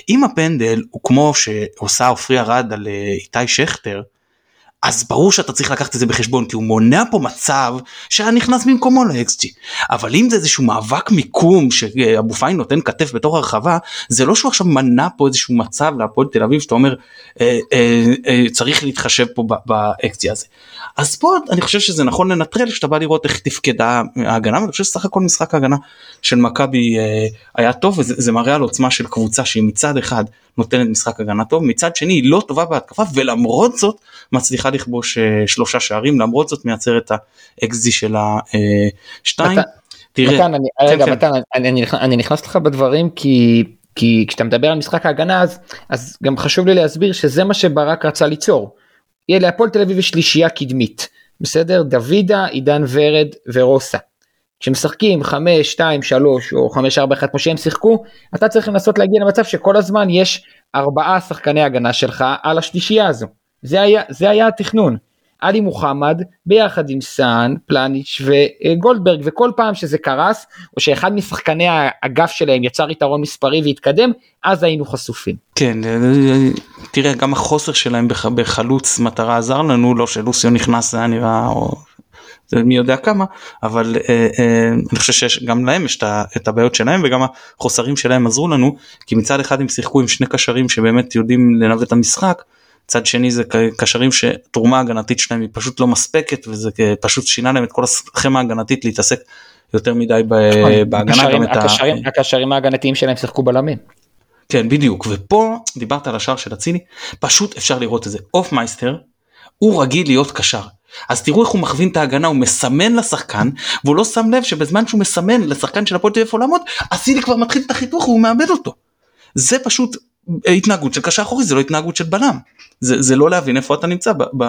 אם הפנדל הוא כמו שעושה עופרי ארד על אה, איתי שכטר אז ברור שאתה צריך לקחת את זה בחשבון כי הוא מונע פה מצב שהיה נכנס במקומו ל-XG אבל אם זה איזשהו מאבק מיקום שאבו פיין נותן כתף בתוך הרחבה זה לא שהוא עכשיו מנע פה איזשהו מצב להפועל תל אביב שאתה אומר אה, אה, אה, צריך להתחשב פה ב-XG הזה. אז פה אני חושב שזה נכון לנטרל כשאתה בא לראות איך תפקדה ההגנה ואני חושב שסך הכל משחק ההגנה של מכבי אה, היה טוב וזה מראה על עוצמה של קבוצה שהיא מצד אחד נותנת משחק הגנה טוב מצד שני היא לא טובה בהתקפה ולמרות זאת מצליחה לכבוש שלושה שערים למרות זאת מייצרת האקזי של השתיים. אה, תראה, מתן, אני, כן, רגע, כן. מתן, אני, אני, אני נכנס לך בדברים כי כי כשאתה מדבר על משחק ההגנה אז, אז גם חשוב לי להסביר שזה מה שברק רצה ליצור. יהיה להפועל תל אביב שלישייה קדמית בסדר דוידה עידן ורד ורוסה. כשמשחקים 5 2 3 או 5 4 1 כמו שהם שיחקו אתה צריך לנסות להגיע למצב שכל הזמן יש ארבעה שחקני הגנה שלך על השלישייה הזו זה היה זה היה התכנון. עלי מוחמד ביחד עם סאן, פלניץ' וגולדברג וכל פעם שזה קרס או שאחד משחקני האגף שלהם יצר יתרון מספרי והתקדם אז היינו חשופים. כן תראה גם החוסר שלהם בחלוץ מטרה עזר לנו לא שלוסיו נכנס זה היה נראה או מי יודע כמה אבל אה, אה, אני חושב שגם להם יש את הבעיות שלהם וגם החוסרים שלהם עזרו לנו כי מצד אחד הם שיחקו עם שני קשרים שבאמת יודעים לנווט את המשחק. צד שני זה קשרים שתרומה הגנתית שלהם היא פשוט לא מספקת וזה פשוט שינה להם את כל הסכמה ההגנתית להתעסק יותר מדי נכון, בהגנה. הקשרים, הקשרים, ה... הקשרים ההגנתיים שלהם שיחקו בלמים. כן בדיוק ופה דיברת על השער של אצילי פשוט אפשר לראות את זה אוף מייסטר הוא רגיל להיות קשר אז תראו איך הוא מכווין את ההגנה הוא מסמן לשחקן והוא לא שם לב שבזמן שהוא מסמן לשחקן של הפועל תל אביב לעמוד אצילי כבר מתחיל את החיתוך והוא מאבד אותו. זה פשוט התנהגות של קשר אחורי זה לא התנהגות של בלם זה, זה לא להבין איפה אתה נמצא ב, ב,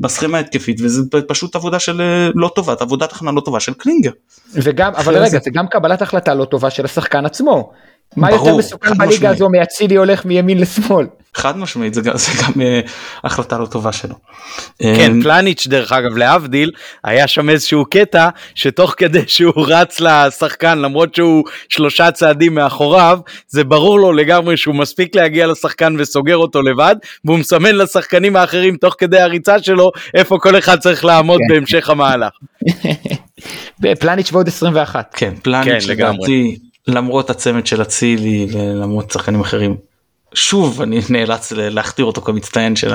בסכמה ההתקפית וזה פשוט עבודה של לא טובה עבודת הכנה לא טובה של קלינגר. וגם אבל רגע זה... זה גם קבלת החלטה לא טובה של השחקן עצמו. מה יותר מסוכן בליגה הזו מאצילי הולך מימין לשמאל. חד משמעית זה גם, זה גם uh, החלטה לא טובה שלו. כן um, פלניץ' דרך אגב להבדיל היה שם איזשהו קטע שתוך כדי שהוא רץ לשחקן למרות שהוא שלושה צעדים מאחוריו זה ברור לו לגמרי שהוא מספיק להגיע לשחקן וסוגר אותו לבד והוא מסמן לשחקנים האחרים תוך כדי הריצה שלו איפה כל אחד צריך לעמוד כן. בהמשך המהלך. פלניץ' ועוד 21. כן פלניץ' כן, לדעתי למרות הצמד של אצילי ולמרות שחקנים אחרים שוב אני נאלץ להכתיר אותו כמצטיין של,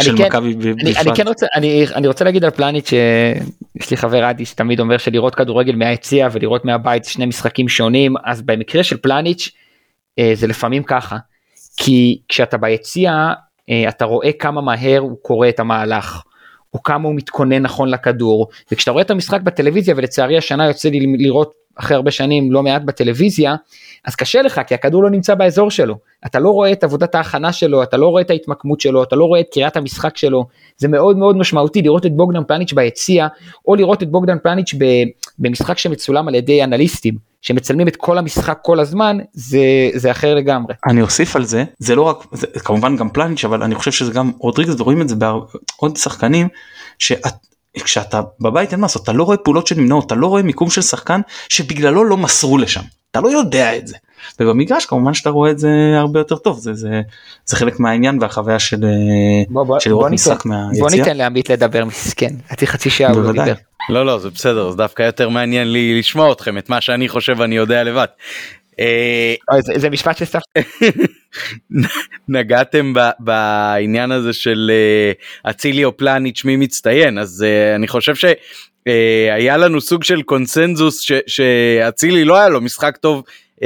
של כן, מכבי אני, אני כן רוצה אני, אני רוצה להגיד על פלניץ' שיש לי חבר אדי שתמיד אומר שלראות כדורגל מהיציע ולראות מהבית שני משחקים שונים אז במקרה של פלניץ' אה, זה לפעמים ככה כי כשאתה ביציע אה, אתה רואה כמה מהר הוא קורא את המהלך. או כמה הוא מתכונן נכון לכדור וכשאתה רואה את המשחק בטלוויזיה ולצערי השנה יוצא לי לראות אחרי הרבה שנים לא מעט בטלוויזיה, אז קשה לך כי הכדור לא נמצא באזור שלו. אתה לא רואה את עבודת ההכנה שלו, אתה לא רואה את ההתמקמות שלו, אתה לא רואה את קריאת המשחק שלו. זה מאוד מאוד משמעותי לראות את בוגדן פלניץ' ביציע, או לראות את בוגדן פלניץ' במשחק שמצולם על ידי אנליסטים. שמצלמים את כל המשחק כל הזמן זה זה אחר לגמרי. אני אוסיף על זה זה לא רק זה כמובן גם פלניץ' אבל אני חושב שזה גם רודריגז ורואים את זה בעוד שחקנים שאת כשאתה בבית אין מה לעשות אתה לא רואה פעולות שנמנעות אתה לא רואה מיקום של שחקן שבגללו לא מסרו לשם אתה לא יודע את זה. ובמגרש כמובן שאתה רואה את זה הרבה יותר טוב זה זה זה חלק מהעניין והחוויה של, בוא, בוא, של לראות משחק מהיציאה. בוא ניתן לעמית לדבר מסכן חצי שעה הוא לא דיבר. לא לא זה בסדר זה דווקא יותר מעניין לי לשמוע אתכם את מה שאני חושב אני יודע לבד. אה, זה, זה משפט שסף. נגעתם בעניין הזה של אה, אצילי או פלניץ' מי מצטיין אז אני חושב שהיה לנו סוג של קונסנזוס שאצילי לא היה לו משחק טוב uh,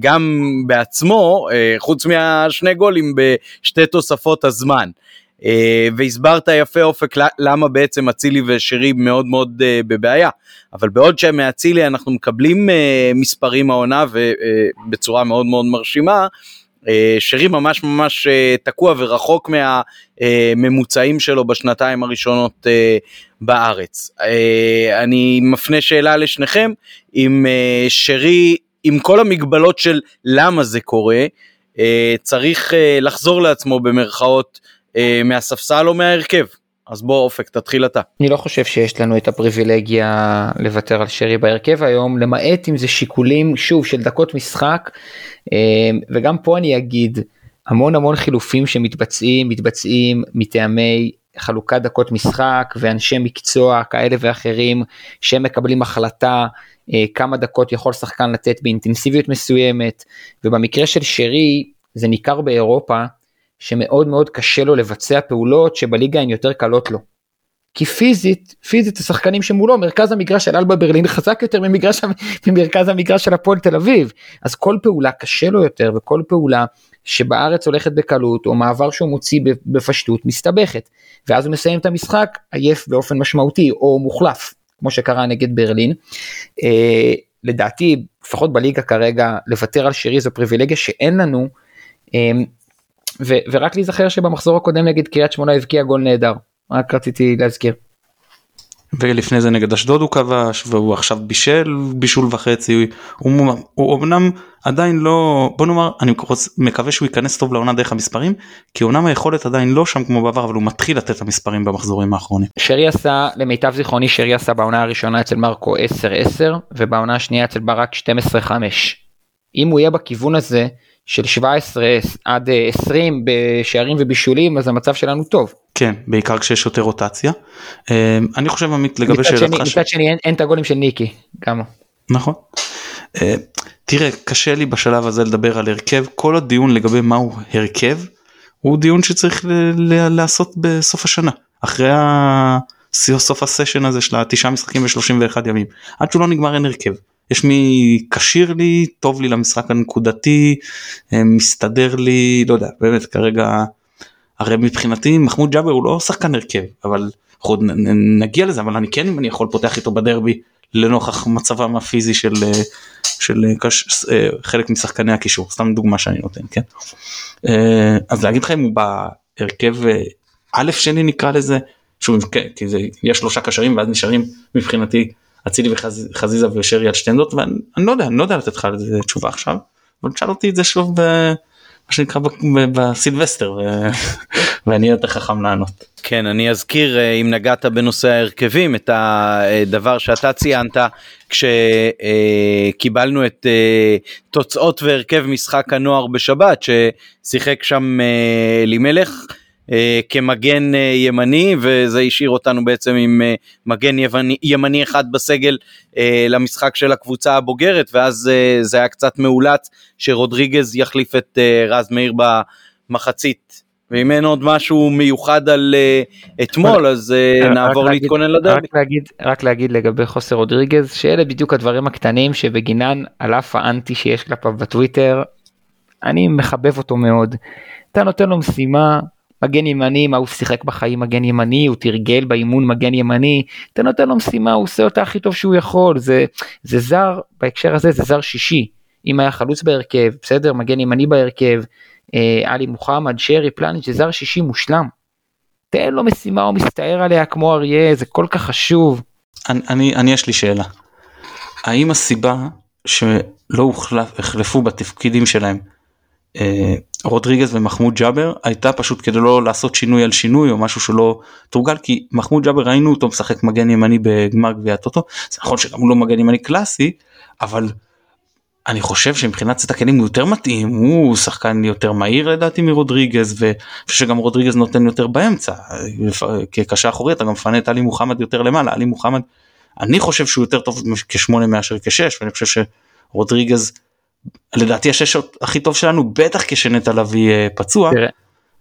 גם בעצמו uh, חוץ מהשני גולים בשתי תוספות הזמן. Uh, והסברת יפה אופק למה בעצם אצילי ושרי מאוד מאוד uh, בבעיה אבל בעוד שמאצילי אנחנו מקבלים uh, מספרים העונה ובצורה מאוד מאוד מרשימה אה, שרי ממש ממש אה, תקוע ורחוק מהממוצעים שלו בשנתיים הראשונות אה, בארץ. אני מפנה שאלה לשניכם, אם שרי, עם כל המגבלות של למה זה קורה, צריך לחזור לעצמו במרכאות מהספסל או מההרכב. אז בוא אופק תתחיל אתה. אני לא חושב שיש לנו את הפריבילגיה לוותר על שרי בהרכב היום למעט אם זה שיקולים שוב של דקות משחק אה, וגם פה אני אגיד המון המון חילופים שמתבצעים מתבצעים מטעמי חלוקת דקות משחק ואנשי מקצוע כאלה ואחרים שמקבלים החלטה אה, כמה דקות יכול שחקן לתת באינטנסיביות מסוימת ובמקרה של שרי זה ניכר באירופה שמאוד מאוד קשה לו לבצע פעולות שבליגה הן יותר קלות לו. כי פיזית, פיזית השחקנים שמולו, מרכז המגרש של אלבה ברלין חזק יותר ממגרש, ממרכז המגרש של הפועל תל אביב. אז כל פעולה קשה לו יותר וכל פעולה שבארץ הולכת בקלות או מעבר שהוא מוציא בפשטות מסתבכת. ואז הוא מסיים את המשחק עייף באופן משמעותי או מוחלף, כמו שקרה נגד ברלין. אה, לדעתי, לפחות בליגה כרגע, לוותר על שירי זו פריבילגיה שאין לנו. אה, ו- ורק להיזכר שבמחזור הקודם נגד קריית שמונה הבקיע גול נהדר, רק רציתי להזכיר. ולפני זה נגד אשדוד הוא כבש והוא עכשיו בישל בישול וחצי הוא, הוא אמנם עדיין לא בוא נאמר אני מקווה שהוא ייכנס טוב לעונה דרך המספרים כי אומנם היכולת עדיין לא שם כמו בעבר אבל הוא מתחיל לתת את המספרים במחזורים האחרונים. שרי עשה למיטב זיכרוני שרי עשה בעונה הראשונה אצל מרקו 10-10 ובעונה השנייה אצל ברק 12-5. אם הוא יהיה בכיוון הזה של 17 עד 20 בשערים ובישולים אז המצב שלנו טוב. כן בעיקר כשיש יותר רוטציה. אה, אני חושב עמית לגבי שאלתך. מצד שני אין, אין את הגולים של ניקי גם. נכון. אה, תראה קשה לי בשלב הזה לדבר על הרכב כל הדיון לגבי מהו הרכב הוא דיון שצריך לעשות בסוף השנה אחרי סוף הסשן הזה של התשעה משחקים ו31 ימים עד שהוא לא נגמר אין הרכב. יש מי כשיר לי טוב לי למשחק הנקודתי אה, מסתדר לי לא יודע באמת כרגע הרי מבחינתי מחמוד ג'אבר הוא לא שחקן הרכב אבל אנחנו עוד נגיע לזה אבל אני כן אם אני יכול פותח איתו בדרבי לנוכח מצבם הפיזי של, אה, של אה, קש, חלק משחקני הקישור סתם דוגמה שאני נותן כן? אז להגיד לך אם הוא בהרכב א' שני נקרא לזה שוב כן, כי זה יש שלושה קשרים ואז נשארים מבחינתי אצילי וחזיזה ושרי על שתי עמדות ואני לא יודע אני לא יודע לתת לך על זה תשובה עכשיו אבל תשאל אותי את זה שוב ב... מה שנקרא בסילבסטר ואני יותר חכם לענות. כן אני אזכיר אה, אם נגעת בנושא ההרכבים את הדבר שאתה ציינת כשקיבלנו את אה, תוצאות והרכב משחק הנוער בשבת ששיחק שם אה, אלימלך. אה, כמגן אה, ימני וזה השאיר אותנו בעצם עם אה, מגן ימני, ימני אחד בסגל למשחק של הקבוצה הבוגרת ואז זה היה קצת מאולץ שרודריגז יחליף את רז מאיר במחצית. ואם אין עוד משהו מיוחד על אתמול אז נעבור להתכונן לדרבי. רק להגיד, רק להגיד לגבי חוסר רודריגז שאלה בדיוק הדברים הקטנים שבגינן על אף האנטי שיש כלפיו בטוויטר אני מחבב אותו מאוד. אתה נותן לו משימה מגן ימני, מה הוא שיחק בחיים מגן ימני, הוא תרגל באימון מגן ימני, אתה נותן לו משימה, הוא עושה אותה הכי טוב שהוא יכול, זה, זה זר, בהקשר הזה זה זר שישי, אם היה חלוץ בהרכב, בסדר, מגן ימני בהרכב, אה, עלי מוחמד, שרי, פלניץ', זה זר שישי מושלם. תן לו משימה, הוא מסתער עליה כמו אריה, זה כל כך חשוב. אני, אני, אני יש לי שאלה. האם הסיבה שלא הוחלפו בתפקידים שלהם אה, רודריגז ומחמוד ג'אבר הייתה פשוט כדי לא לעשות שינוי על שינוי או משהו שלא תורגל כי מחמוד ג'אבר ראינו אותו משחק מגן ימני בגמר גביע הטוטו. זה נכון שגם הוא לא מגן ימני קלאסי אבל אני חושב שמבחינת צאת הכלים הוא יותר מתאים הוא שחקן יותר מהיר לדעתי מרודריגז ושגם רודריגז נותן יותר באמצע. כקשה אחורי אתה גם מפנה את עלי מוחמד יותר למעלה. עלי מוחמד אני חושב שהוא יותר טוב כשמונה מאשר כשש ואני חושב שרודריגז לדעתי השש הכי טוב שלנו בטח כשנטע לביא אה, פצוע. תראה,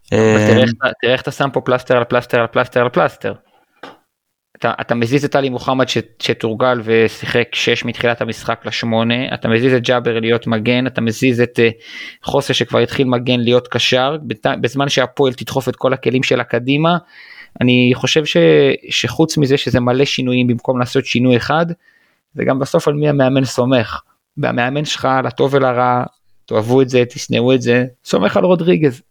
תראה, תראה איך אתה שם פה פלסטר על פלסטר על פלסטר על פלסטר. אתה, אתה מזיז את עלי מוחמד ש, שתורגל ושיחק 6 מתחילת המשחק לשמונה, אתה מזיז את ג'אבר להיות מגן, אתה מזיז את אה, חוסה שכבר התחיל מגן להיות קשר, בת, בזמן שהפועל תדחוף את כל הכלים שלה קדימה. אני חושב ש, שחוץ מזה שזה מלא שינויים במקום לעשות שינוי אחד, זה גם בסוף על מי המאמן סומך. והמאמן שלך לטוב ולרע, תאהבו את זה, תשנאו את זה, סומך על רודריגז.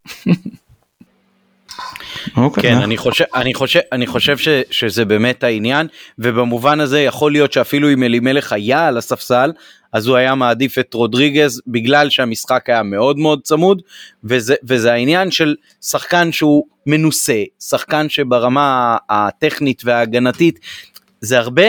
אוקיי. כן, אני חושב, אני חושב, אני חושב ש, שזה באמת העניין, ובמובן הזה יכול להיות שאפילו אם אלימלך היה על הספסל, אז הוא היה מעדיף את רודריגז בגלל שהמשחק היה מאוד מאוד צמוד, וזה, וזה העניין של שחקן שהוא מנוסה, שחקן שברמה הטכנית וההגנתית זה הרבה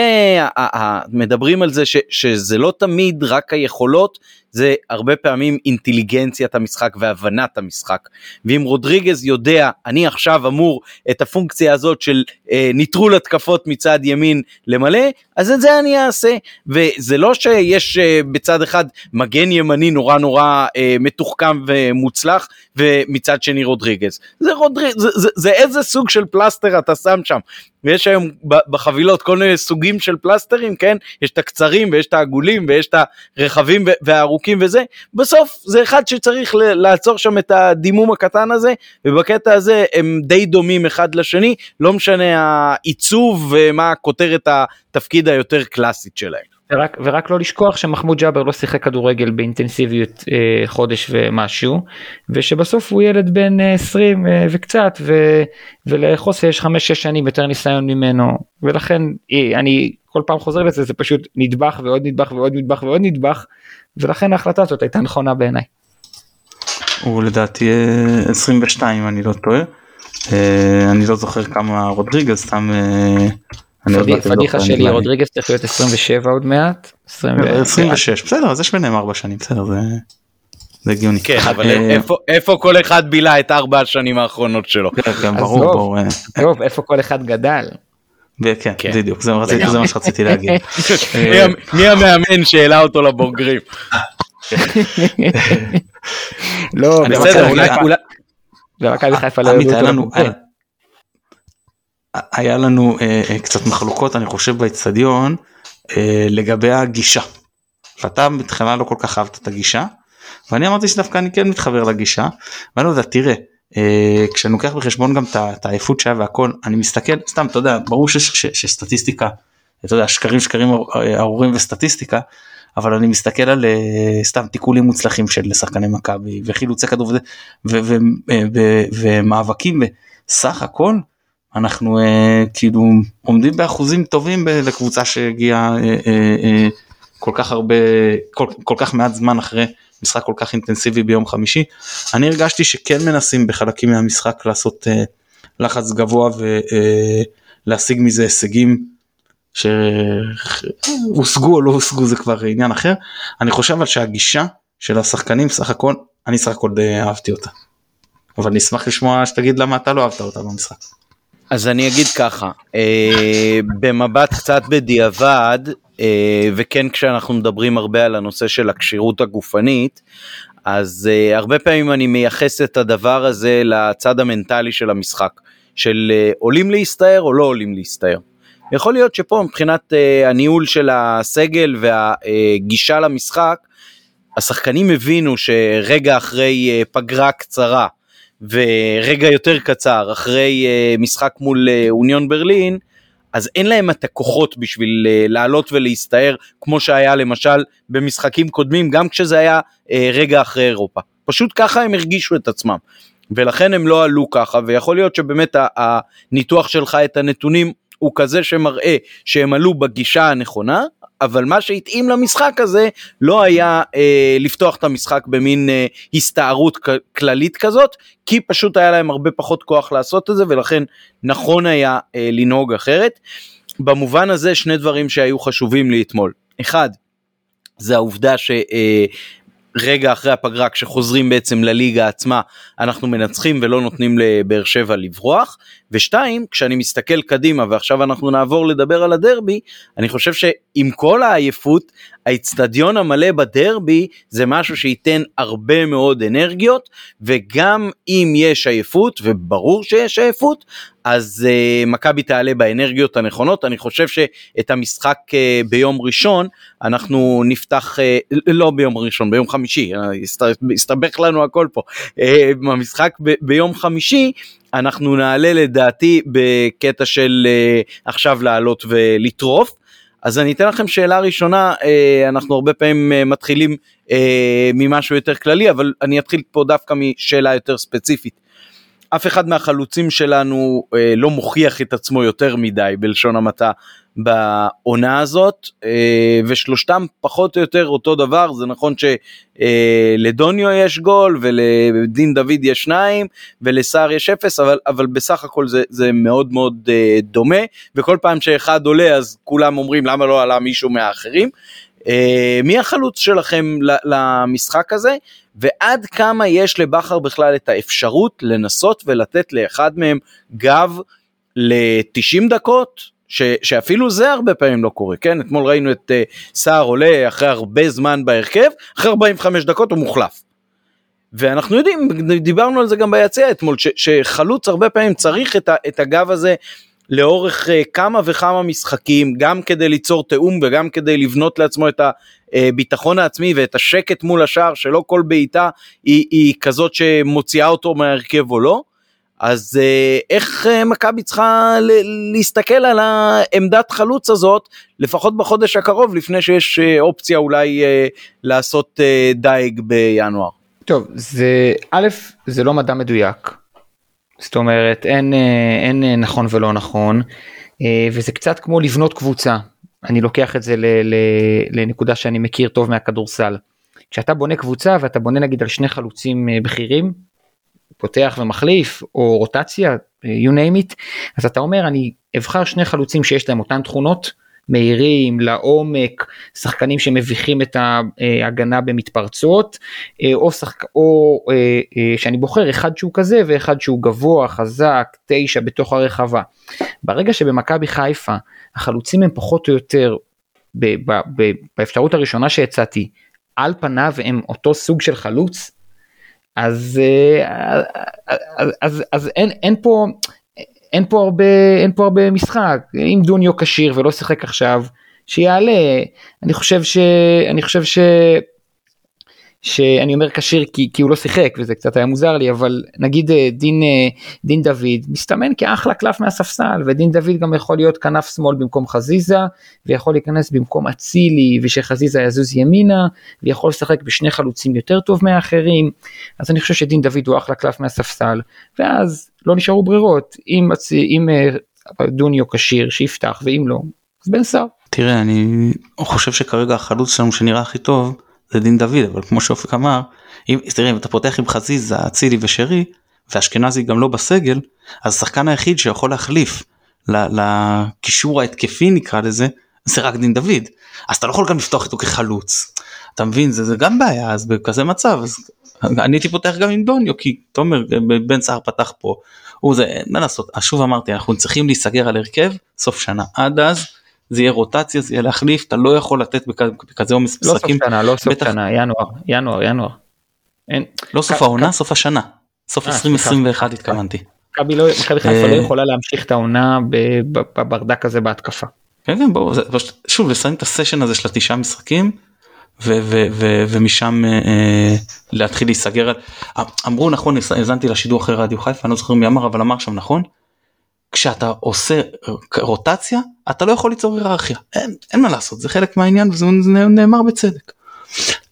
מדברים על זה ש, שזה לא תמיד רק היכולות זה הרבה פעמים אינטליגנציית המשחק והבנת המשחק. ואם רודריגז יודע אני עכשיו אמור את הפונקציה הזאת של אה, ניטרול התקפות מצד ימין למלא אז את זה אני אעשה. וזה לא שיש אה, בצד אחד מגן ימני נורא נורא אה, מתוחכם ומוצלח ומצד שני רודריגז. זה, רודריג, זה, זה, זה איזה סוג של פלסטר אתה שם שם. ויש היום בחבילות כל מיני סוגים של פלסטרים כן? יש את הקצרים ויש את העגולים ויש את הרחבים והארוכים וזה בסוף זה אחד שצריך לעצור שם את הדימום הקטן הזה ובקטע הזה הם די דומים אחד לשני לא משנה העיצוב ומה כותרת התפקיד היותר קלאסית שלהם. ורק, ורק לא לשכוח שמחמוד ג'אבר לא שיחק כדורגל באינטנסיביות אה, חודש ומשהו ושבסוף הוא ילד בן אה, 20 אה, וקצת ו, ולחוסה יש 5-6 שנים יותר ניסיון ממנו ולכן אה, אני כל פעם חוזר לזה זה פשוט נדבך ועוד נדבך ועוד נדבך ועוד נדבך ולכן ההחלטה הזאת הייתה נכונה בעיניי. הוא לדעתי 22 אה, אם אני לא טועה. אה, אני לא זוכר כמה רודריגז סתם אה, פדיחה שלי רודריגז צריך להיות 27 עוד מעט. 26 בסדר אז יש ביניהם 4 שנים בסדר זה. זה הגיוני. כן, אבל איפה, איפה כל אחד בילה את ארבע השנים האחרונות שלו? כן, כן, ברור, ברור. איפה כל אחד גדל? כן, בדיוק, זה מה שרציתי להגיד. מי המאמן שהעלה אותו לבוגרים? לא, בסדר, אולי... במכבי חיפה לא ידעו אותו. היה לנו אה, אה, קצת מחלוקות אני חושב באצטדיון אה, לגבי הגישה. ואתה בתחילה לא כל כך אהבת את הגישה ואני אמרתי שדווקא אני כן מתחבר לגישה ואני לא יודע תראה אה, כשאני לוקח בחשבון גם את העייפות שהיה והכל אני מסתכל סתם אתה יודע ברור שסטטיסטיקה אתה יודע שקרים שקרים ארורים וסטטיסטיקה אבל אני מסתכל על uh, סתם תיקולים מוצלחים של שחקני מכבי וחילוצי כדור ומאבקים בסך הכל אנחנו כאילו עומדים באחוזים טובים לקבוצה שהגיעה כל כך הרבה כל, כל כך מעט זמן אחרי משחק כל כך אינטנסיבי ביום חמישי. אני הרגשתי שכן מנסים בחלקים מהמשחק לעשות uh, לחץ גבוה ולהשיג uh, מזה הישגים שהושגו או לא הושגו זה כבר עניין אחר. אני חושב אבל שהגישה של השחקנים סך הכל אני סך הכל די אהבתי אותה. אבל נשמח לשמוע שתגיד למה אתה לא אהבת אותה במשחק. אז אני אגיד ככה, אה, במבט קצת בדיעבד, אה, וכן כשאנחנו מדברים הרבה על הנושא של הכשירות הגופנית, אז אה, הרבה פעמים אני מייחס את הדבר הזה לצד המנטלי של המשחק, של אה, עולים להסתער או לא עולים להסתער. יכול להיות שפה מבחינת אה, הניהול של הסגל והגישה למשחק, השחקנים הבינו שרגע אחרי אה, פגרה קצרה, ורגע יותר קצר אחרי uh, משחק מול uh, אוניון ברלין, אז אין להם את הכוחות בשביל uh, לעלות ולהסתער כמו שהיה למשל במשחקים קודמים, גם כשזה היה uh, רגע אחרי אירופה. פשוט ככה הם הרגישו את עצמם. ולכן הם לא עלו ככה, ויכול להיות שבאמת הניתוח שלך את הנתונים הוא כזה שמראה שהם עלו בגישה הנכונה, אבל מה שהתאים למשחק הזה לא היה אה, לפתוח את המשחק במין אה, הסתערות כללית כזאת, כי פשוט היה להם הרבה פחות כוח לעשות את זה, ולכן נכון היה אה, לנהוג אחרת. במובן הזה שני דברים שהיו חשובים לי אתמול. אחד, זה העובדה ש... אה, רגע אחרי הפגרה כשחוזרים בעצם לליגה עצמה אנחנו מנצחים ולא נותנים לבאר שבע לברוח ושתיים כשאני מסתכל קדימה ועכשיו אנחנו נעבור לדבר על הדרבי אני חושב שעם כל העייפות האיצטדיון המלא בדרבי זה משהו שייתן הרבה מאוד אנרגיות וגם אם יש עייפות וברור שיש עייפות אז uh, מכבי תעלה באנרגיות הנכונות. אני חושב שאת המשחק uh, ביום ראשון אנחנו נפתח uh, לא ביום ראשון ביום חמישי הסתבך לנו הכל פה. uh, המשחק ב- ביום חמישי אנחנו נעלה לדעתי בקטע של uh, עכשיו לעלות ולטרוף אז אני אתן לכם שאלה ראשונה, אה, אנחנו הרבה פעמים אה, מתחילים אה, ממשהו יותר כללי, אבל אני אתחיל פה דווקא משאלה יותר ספציפית. אף אחד מהחלוצים שלנו לא מוכיח את עצמו יותר מדי בלשון המעטה בעונה הזאת ושלושתם פחות או יותר אותו דבר. זה נכון שלדוניו יש גול ולדין דוד יש שניים ולסער יש אפס אבל אבל בסך הכל זה זה מאוד מאוד דומה. וכל פעם שאחד עולה אז כולם אומרים למה לא עלה מישהו מהאחרים. מי החלוץ שלכם למשחק הזה? ועד כמה יש לבכר בכלל את האפשרות לנסות ולתת לאחד מהם גב ל-90 דקות ש, שאפילו זה הרבה פעמים לא קורה, כן? אתמול ראינו את uh, סער עולה אחרי הרבה זמן בהרכב, אחרי 45 דקות הוא מוחלף. ואנחנו יודעים, דיברנו על זה גם ביציע אתמול, ש, שחלוץ הרבה פעמים צריך את, ה, את הגב הזה לאורך uh, כמה וכמה משחקים, גם כדי ליצור תיאום וגם כדי לבנות לעצמו את הביטחון העצמי ואת השקט מול השער, שלא כל בעיטה היא, היא כזאת שמוציאה אותו מהרכב או לא. אז אה, איך אה, מכבי צריכה להסתכל על העמדת חלוץ הזאת, לפחות בחודש הקרוב, לפני שיש אה, אופציה אולי לעשות דייג בינואר? טוב, זה, א', זה לא מדע מדויק. זאת אומרת, אין, אין נכון ולא נכון, וזה קצת כמו לבנות קבוצה. אני לוקח את זה ל, ל, לנקודה שאני מכיר טוב מהכדורסל. כשאתה בונה קבוצה ואתה בונה נגיד על שני חלוצים בכירים, פותח ומחליף או רוטציה you name it אז אתה אומר אני אבחר שני חלוצים שיש להם אותן תכונות מהירים לעומק שחקנים שמביכים את ההגנה במתפרצות או, שחק... או אה, אה, שאני בוחר אחד שהוא כזה ואחד שהוא גבוה חזק תשע בתוך הרחבה. ברגע שבמכבי חיפה החלוצים הם פחות או יותר באפשרות הראשונה שהצעתי על פניו הם אותו סוג של חלוץ אז, אה, אז, אז, אז אין, אין פה, אין פה הרבה, אין פה הרבה משחק, אם דוניו כשיר ולא שיחק עכשיו, שיעלה, אני חושב ש... אני חושב ש... שאני אומר כשיר כי, כי הוא לא שיחק וזה קצת היה מוזר לי אבל נגיד אה, דין אה, דין דוד מסתמן כאחלה קלף מהספסל ודין דוד גם יכול להיות כנף שמאל במקום חזיזה ויכול להיכנס במקום אצילי ושחזיזה יזוז ימינה ויכול לשחק בשני חלוצים יותר טוב מהאחרים אז אני חושב שדין דוד הוא אחלה קלף מהספסל ואז לא נשארו ברירות אם, אם אה, דוניו כשיר שיפתח ואם לא אז בן סער. תראה אני חושב שכרגע החלוץ שלנו שנראה הכי טוב. זה דין דוד אבל כמו שאופק אמר אם תראה אם אתה פותח עם חזיזה אצילי ושרי ואשכנזי גם לא בסגל אז השחקן היחיד שיכול להחליף לקישור ההתקפי נקרא לזה זה רק דין דוד. אז אתה לא יכול גם לפתוח איתו כחלוץ. אתה מבין? זה, זה גם בעיה אז בכזה מצב אז אני הייתי פותח גם עם דוניו כי תומר בן סער פתח פה. הוא זה מה לעשות? שוב אמרתי אנחנו צריכים להיסגר על הרכב סוף שנה. עד אז זה יהיה רוטציה זה יהיה להחליף אתה לא יכול לתת בכזה עומס משחקים. לא סוף שנה לא סוף בטח... שנה ינואר ינואר ינואר. אין. לא סוף העונה סוף השנה סוף 2021 אה, התכוונתי. מכבי לא, חיפה לא אה, יכולה להמשיך את העונה בברדק הזה בהתקפה. כן כן בואו שוב לסיים את הסשן הזה של התשעה משחקים ומשם אה, להתחיל להיסגר אמרו נכון האזנתי לשידור אחרי רדיו חיפה אני לא זוכר מי אמר אבל אמר שם נכון כשאתה עושה רוטציה אתה לא יכול ליצור היררכיה אין, אין מה לעשות זה חלק מהעניין וזה נאמר בצדק.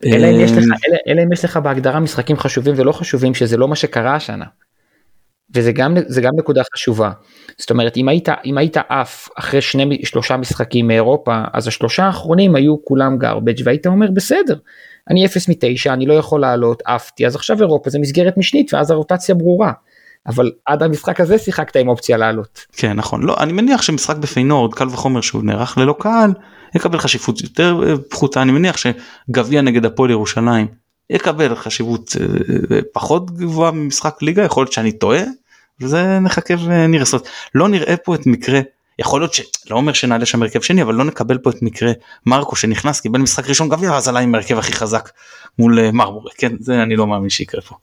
אלא אם, יש לך, אה, אלא, אלא אם יש לך בהגדרה משחקים חשובים ולא חשובים שזה לא מה שקרה השנה. וזה גם זה גם נקודה חשובה זאת אומרת אם היית אם היית עף אחרי שני שלושה משחקים מאירופה אז השלושה האחרונים היו כולם garbage והיית אומר בסדר אני 0 מ-9 אני לא יכול לעלות עפתי אז עכשיו אירופה זה מסגרת משנית ואז הרוטציה ברורה. אבל עד המשחק הזה שיחקת עם אופציה לעלות. כן נכון לא אני מניח שמשחק בפיינורד קל וחומר שהוא נערך ללא קהל יקבל חשיבות יותר אה, פחותה אני מניח שגביע נגד הפועל ירושלים יקבל חשיבות אה, פחות גבוהה ממשחק ליגה יכול להיות שאני טועה וזה נחכה ונראה זאת לא נראה פה את מקרה יכול להיות שלא אומר שנעלה שם הרכב שני אבל לא נקבל פה את מקרה מרקו שנכנס קיבל משחק ראשון גביע אז עלה עם הרכב הכי חזק מול אה, מרמורק כן זה אני לא מאמין שיקרה פה.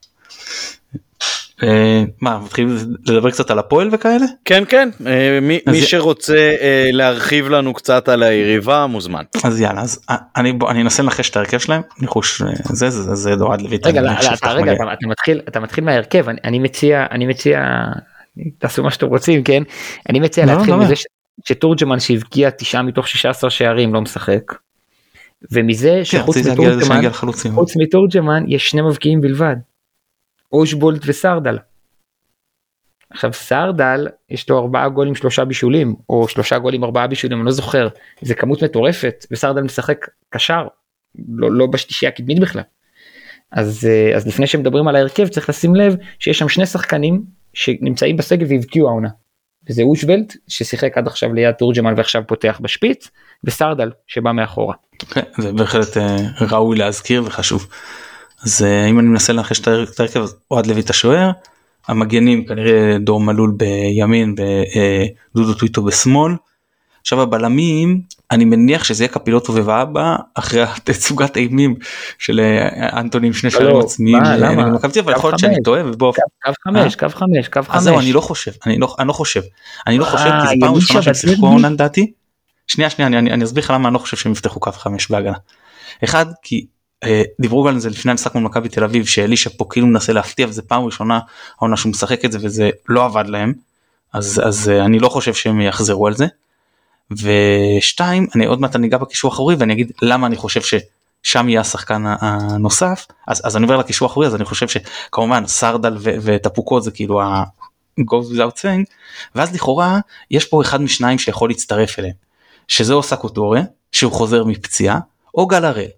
אה, מה מתחילים לדבר קצת על הפועל וכאלה? כן כן אה, מי, מי י- שרוצה אה, להרחיב לנו קצת על היריבה מוזמן. אז יאללה אז אני בוא אני אנסה לנחש את ההרכב שלהם ניחוש זה זה זה- זה אוהד לויט. רגע, לא, לא, אתה, רגע. אתה, אתה מתחיל, אתה מתחיל מההרכב, אני, אני מציע, אני מציע, תעשו מה שאתם רוצים, כן? אני מציע לא, להתחיל לא, מזה ש, שתורג'מן שהבקיע תשעה מתוך 16 שערים לא משחק. ומזה כן, שחוץ מתורג'מן. חוץ מתורג'מן יש שני מבקיעים בלבד. אושבולט וסרדל. עכשיו סרדל יש לו ארבעה גולים שלושה בישולים או שלושה גולים ארבעה בישולים אני לא זוכר זה כמות מטורפת וסרדל משחק קשר לא, לא בשלישייה הקדמית בכלל. אז, אה, אז לפני שמדברים על ההרכב צריך לשים לב שיש שם שני שחקנים שנמצאים בסגל והבקיעו העונה. וזה אושבלט ששיחק עד עכשיו ליד תורג'מן ועכשיו פותח בשפיץ וסרדל שבא מאחורה. כן, זה בהחלט אה, ראוי להזכיר וחשוב. אז אה, אם אני מנסה לנחש את ההרכב- אז אוהד לוי את השוער, המגנים כנראה דור מלול בימין ודודו טוויטו בשמאל. עכשיו הבלמים אני מניח שזה יהיה קפילוטו ובאבא אחרי התצוגת אימים של אה, אנטוני עם שני לא, שערים לא, עצמיים אה, למה? אבל יכול להיות שאני. טועה ובוא קו חמש קו חמש קו חמש. אז זהו אני לא חושב אני לא אני לא חושב אני לא חושב כי אה, זו פעם ראשונה שהם? שיחקו העונה לדעתי. שנייה שנייה אני- אסביר לך למה אני לא חושב שהם יפתחו קו חמש בהגנה. אחד כי אה, דיברו גם על זה לפני המשחק מול תל אביב שאלישע פה כאילו מנסה להפתיע וזה פעם ראשונה העונה שהוא משחק את זה וזה לא עבד להם אז אז אה, אני לא חושב שהם יחזרו על זה. ושתיים אני עוד מעט אני אגע בקישור האחורי ואני אגיד למה אני חושב ששם יהיה השחקן הנוסף אז אז אני עובר לקישור האחורי אז אני חושב שכמובן סרדל וטפוקו זה כאילו ה... goes without saying ואז לכאורה יש פה אחד משניים שיכול להצטרף אליהם שזה או סקוטורה שהוא חוזר מפציעה או גל הראל.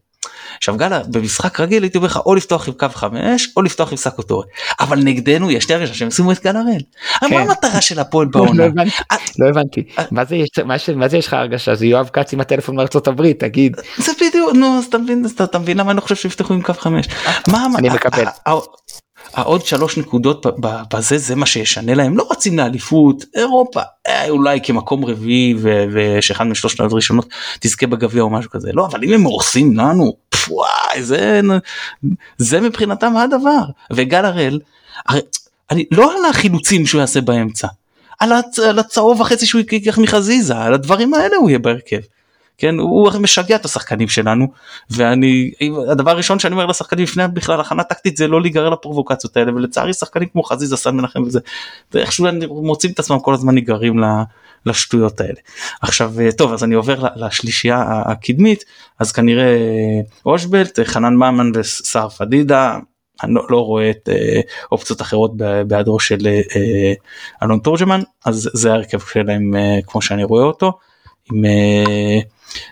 עכשיו גל במשחק רגיל הייתי אומר לך או לפתוח עם קו 5 או לפתוח עם סקוטורה אבל נגדנו יש לי הרגשה שהם שימו את גל הראל. מה כן. המטרה של הפועל לא בעונה? אה, לא הבנתי, אה. מה זה יש, מה מה לך הרגשה, זה יואב כץ עם הטלפון מארצות הברית, תגיד, זה בדיוק נו אז אתה מבין למה אני לא חושב שיפתחו עם קו 5. מה המ- אני מקבל. העוד שלוש נקודות בזה זה מה שישנה להם. לא רצים לאליפות אירופה אה, אולי כמקום רביעי ושאחד משלושת הראשונות תזכה בגביע או משהו כזה. לא אבל אם הם הורסים לנו וואי זה זה מבחינתם הדבר. וגל הראל אני לא על החילוצים שהוא יעשה באמצע על, הצ, על הצהוב וחצי שהוא ייקח מחזיזה על הדברים האלה הוא יהיה בהרכב. כן הוא הרי משגע את השחקנים שלנו ואני הדבר הראשון שאני אומר לשחקנים לפני בכלל הכנה טקטית זה לא להיגרר לפרובוקציות האלה ולצערי שחקנים כמו חזיזה סן מנחם וזה זה איכשהו מוצאים את עצמם כל הזמן נגררים לשטויות האלה. עכשיו אה, טוב אז אני עובר לשלישייה הקדמית אז כנראה אה, אושבלט חנן ממן וסער פדידה אני לא, לא רואה את אה, אופציות אחרות בהיעדרו של אה, אה, אלון תורג'מן אז זה ההרכב שלהם אה, כמו שאני רואה אותו. עם, אה,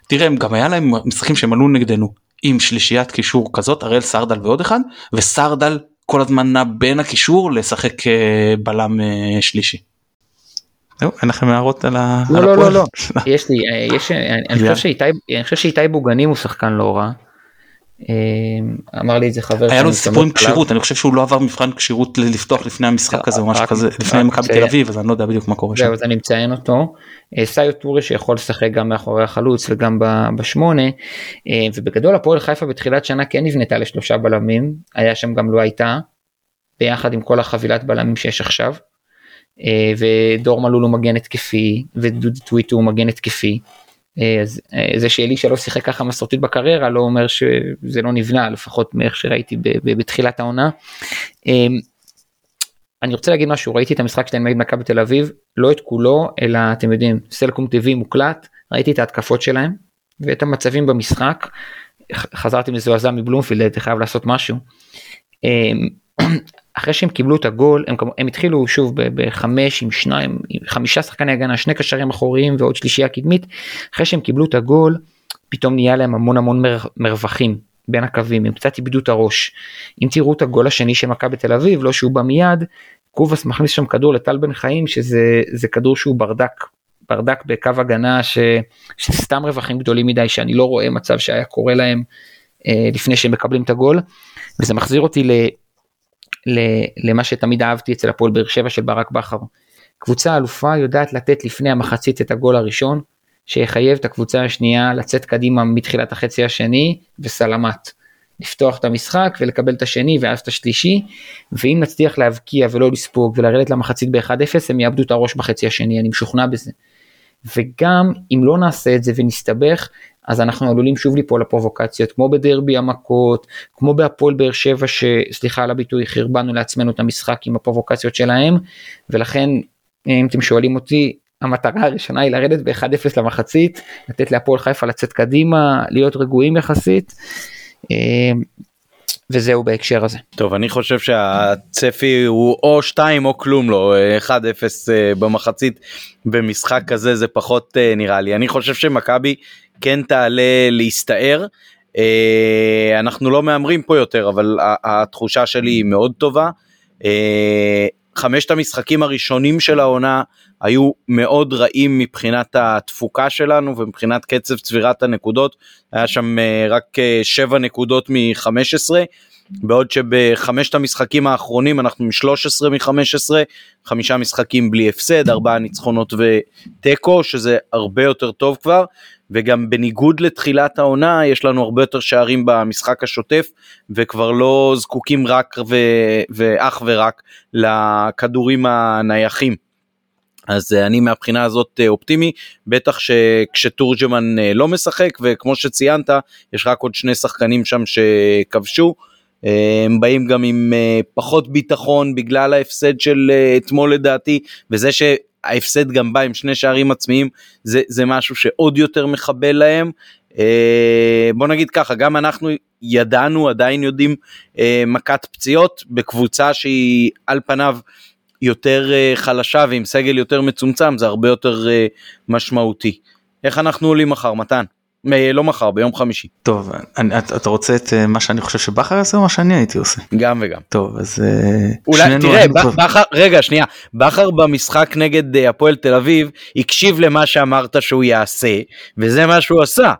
תראה גם היה להם משחקים שהם עלו נגדנו עם שלישיית קישור כזאת הראל סרדל ועוד אחד וסרדל כל הזמן נע בין הקישור לשחק אה, בלם אה, שלישי. זהו, אין לכם הערות על ה... לא לא לא הפועל? לא, יש לי, אה, יש, אני. חושב שאיתי, אני חושב שאיתי בוגנים הוא שחקן לא רע, אמר לי את זה חבר, היה לו סיפור עם. כשירות אני חושב שהוא לא עבר מבחן כשירות לפתוח לפני המשחק הזה או משהו כזה לפני מכבי תל אביב אז אני לא יודע בדיוק מה קורה שם. אז אני מציין אותו, אה, סאיו טורי שיכול לשחק גם מאחורי החלוץ וגם בשמונה, אה, ובגדול הפועל חיפה בתחילת שנה כן נבנתה לשלושה בלמים, היה שם גם לא הייתה, ביחד עם כל החבילת בלמים שיש עכשיו, אה, ודור מלול הוא מגן התקפי, ודודו טוויטו הוא מגן התקפי. אה, אה, זה שאלישע לא שיחק ככה מסורתית בקריירה לא אומר שזה לא נבנה לפחות מאיך שראיתי בתחילת העונה. אה, אני רוצה להגיד משהו ראיתי את המשחק שלהם נגד מכבי תל אביב לא את כולו אלא אתם יודעים סלקום טבעי מוקלט ראיתי את ההתקפות שלהם ואת המצבים במשחק חזרתי מזועזע מבלומפילד הייתי חייב לעשות משהו. אחרי שהם קיבלו את הגול הם, הם התחילו שוב בחמש עם שניים עם חמישה שחקני הגנה שני קשרים אחוריים ועוד שלישייה קדמית אחרי שהם קיבלו את הגול פתאום נהיה להם המון המון מר, מרווחים בין הקווים הם קצת איבדו את הראש. אם תראו את הגול השני של מכבי תל אביב לא שהוא בא מיד קובאס מכניס שם כדור לטל בן חיים שזה זה כדור שהוא ברדק ברדק בקו הגנה ש, שסתם רווחים גדולים מדי שאני לא רואה מצב שהיה קורה להם אה, לפני שהם מקבלים את הגול וזה מחזיר אותי ל, למה שתמיד אהבתי אצל הפועל באר שבע של ברק בכר. קבוצה אלופה יודעת לתת לפני המחצית את הגול הראשון שיחייב את הקבוצה השנייה לצאת קדימה מתחילת החצי השני וסלמת. לפתוח את המשחק ולקבל את השני ואז את השלישי ואם נצליח להבקיע ולא לספוג ולרדת למחצית ב-1-0 הם יאבדו את הראש בחצי השני אני משוכנע בזה. וגם אם לא נעשה את זה ונסתבך אז אנחנו עלולים שוב ליפול לפרובוקציות כמו בדרבי המכות כמו בהפועל באר שבע שסליחה על הביטוי חרבנו לעצמנו את המשחק עם הפרובוקציות שלהם ולכן אם אתם שואלים אותי המטרה הראשונה היא לרדת ב-1-0 למחצית לתת להפועל חיפה לצאת קדימה להיות רגועים יחסית. אה, וזהו בהקשר הזה. טוב אני חושב שהצפי הוא או 2 או כלום לא 1-0 אה, במחצית במשחק כזה זה פחות אה, נראה לי אני חושב שמכבי כן תעלה להסתער. אנחנו לא מהמרים פה יותר אבל התחושה שלי היא מאוד טובה. חמשת המשחקים הראשונים של העונה היו מאוד רעים מבחינת התפוקה שלנו ומבחינת קצב צבירת הנקודות, היה שם אה, רק 7 אה, נקודות מ-15, בעוד שבחמשת המשחקים האחרונים אנחנו מ-13 מ-15, חמישה משחקים בלי הפסד, ארבעה ניצחונות ותיקו, שזה הרבה יותר טוב כבר, וגם בניגוד לתחילת העונה יש לנו הרבה יותר שערים במשחק השוטף וכבר לא זקוקים רק ו- ואך ורק לכדורים הנייחים. אז אה, אני מהבחינה הזאת אה, אופטימי, בטח שכשתורג'מן אה, לא משחק, וכמו שציינת, יש רק עוד שני שחקנים שם שכבשו. הם באים גם עם פחות ביטחון בגלל ההפסד של אתמול לדעתי, וזה שההפסד גם בא עם שני שערים עצמיים, זה, זה משהו שעוד יותר מחבל להם. בוא נגיד ככה, גם אנחנו ידענו, עדיין יודעים מכת פציעות בקבוצה שהיא על פניו יותר אה, חלשה ועם סגל יותר מצומצם זה הרבה יותר אה, משמעותי. איך אנחנו עולים מחר מתן? לא מחר ביום חמישי. טוב אני, אתה רוצה את אה, מה שאני חושב שבכר יעשה או מה שאני הייתי עושה? גם וגם. טוב אז אולי תראה בכר רגע שנייה בכר במשחק נגד הפועל תל אביב הקשיב למה שאמרת שהוא יעשה וזה מה שהוא עשה.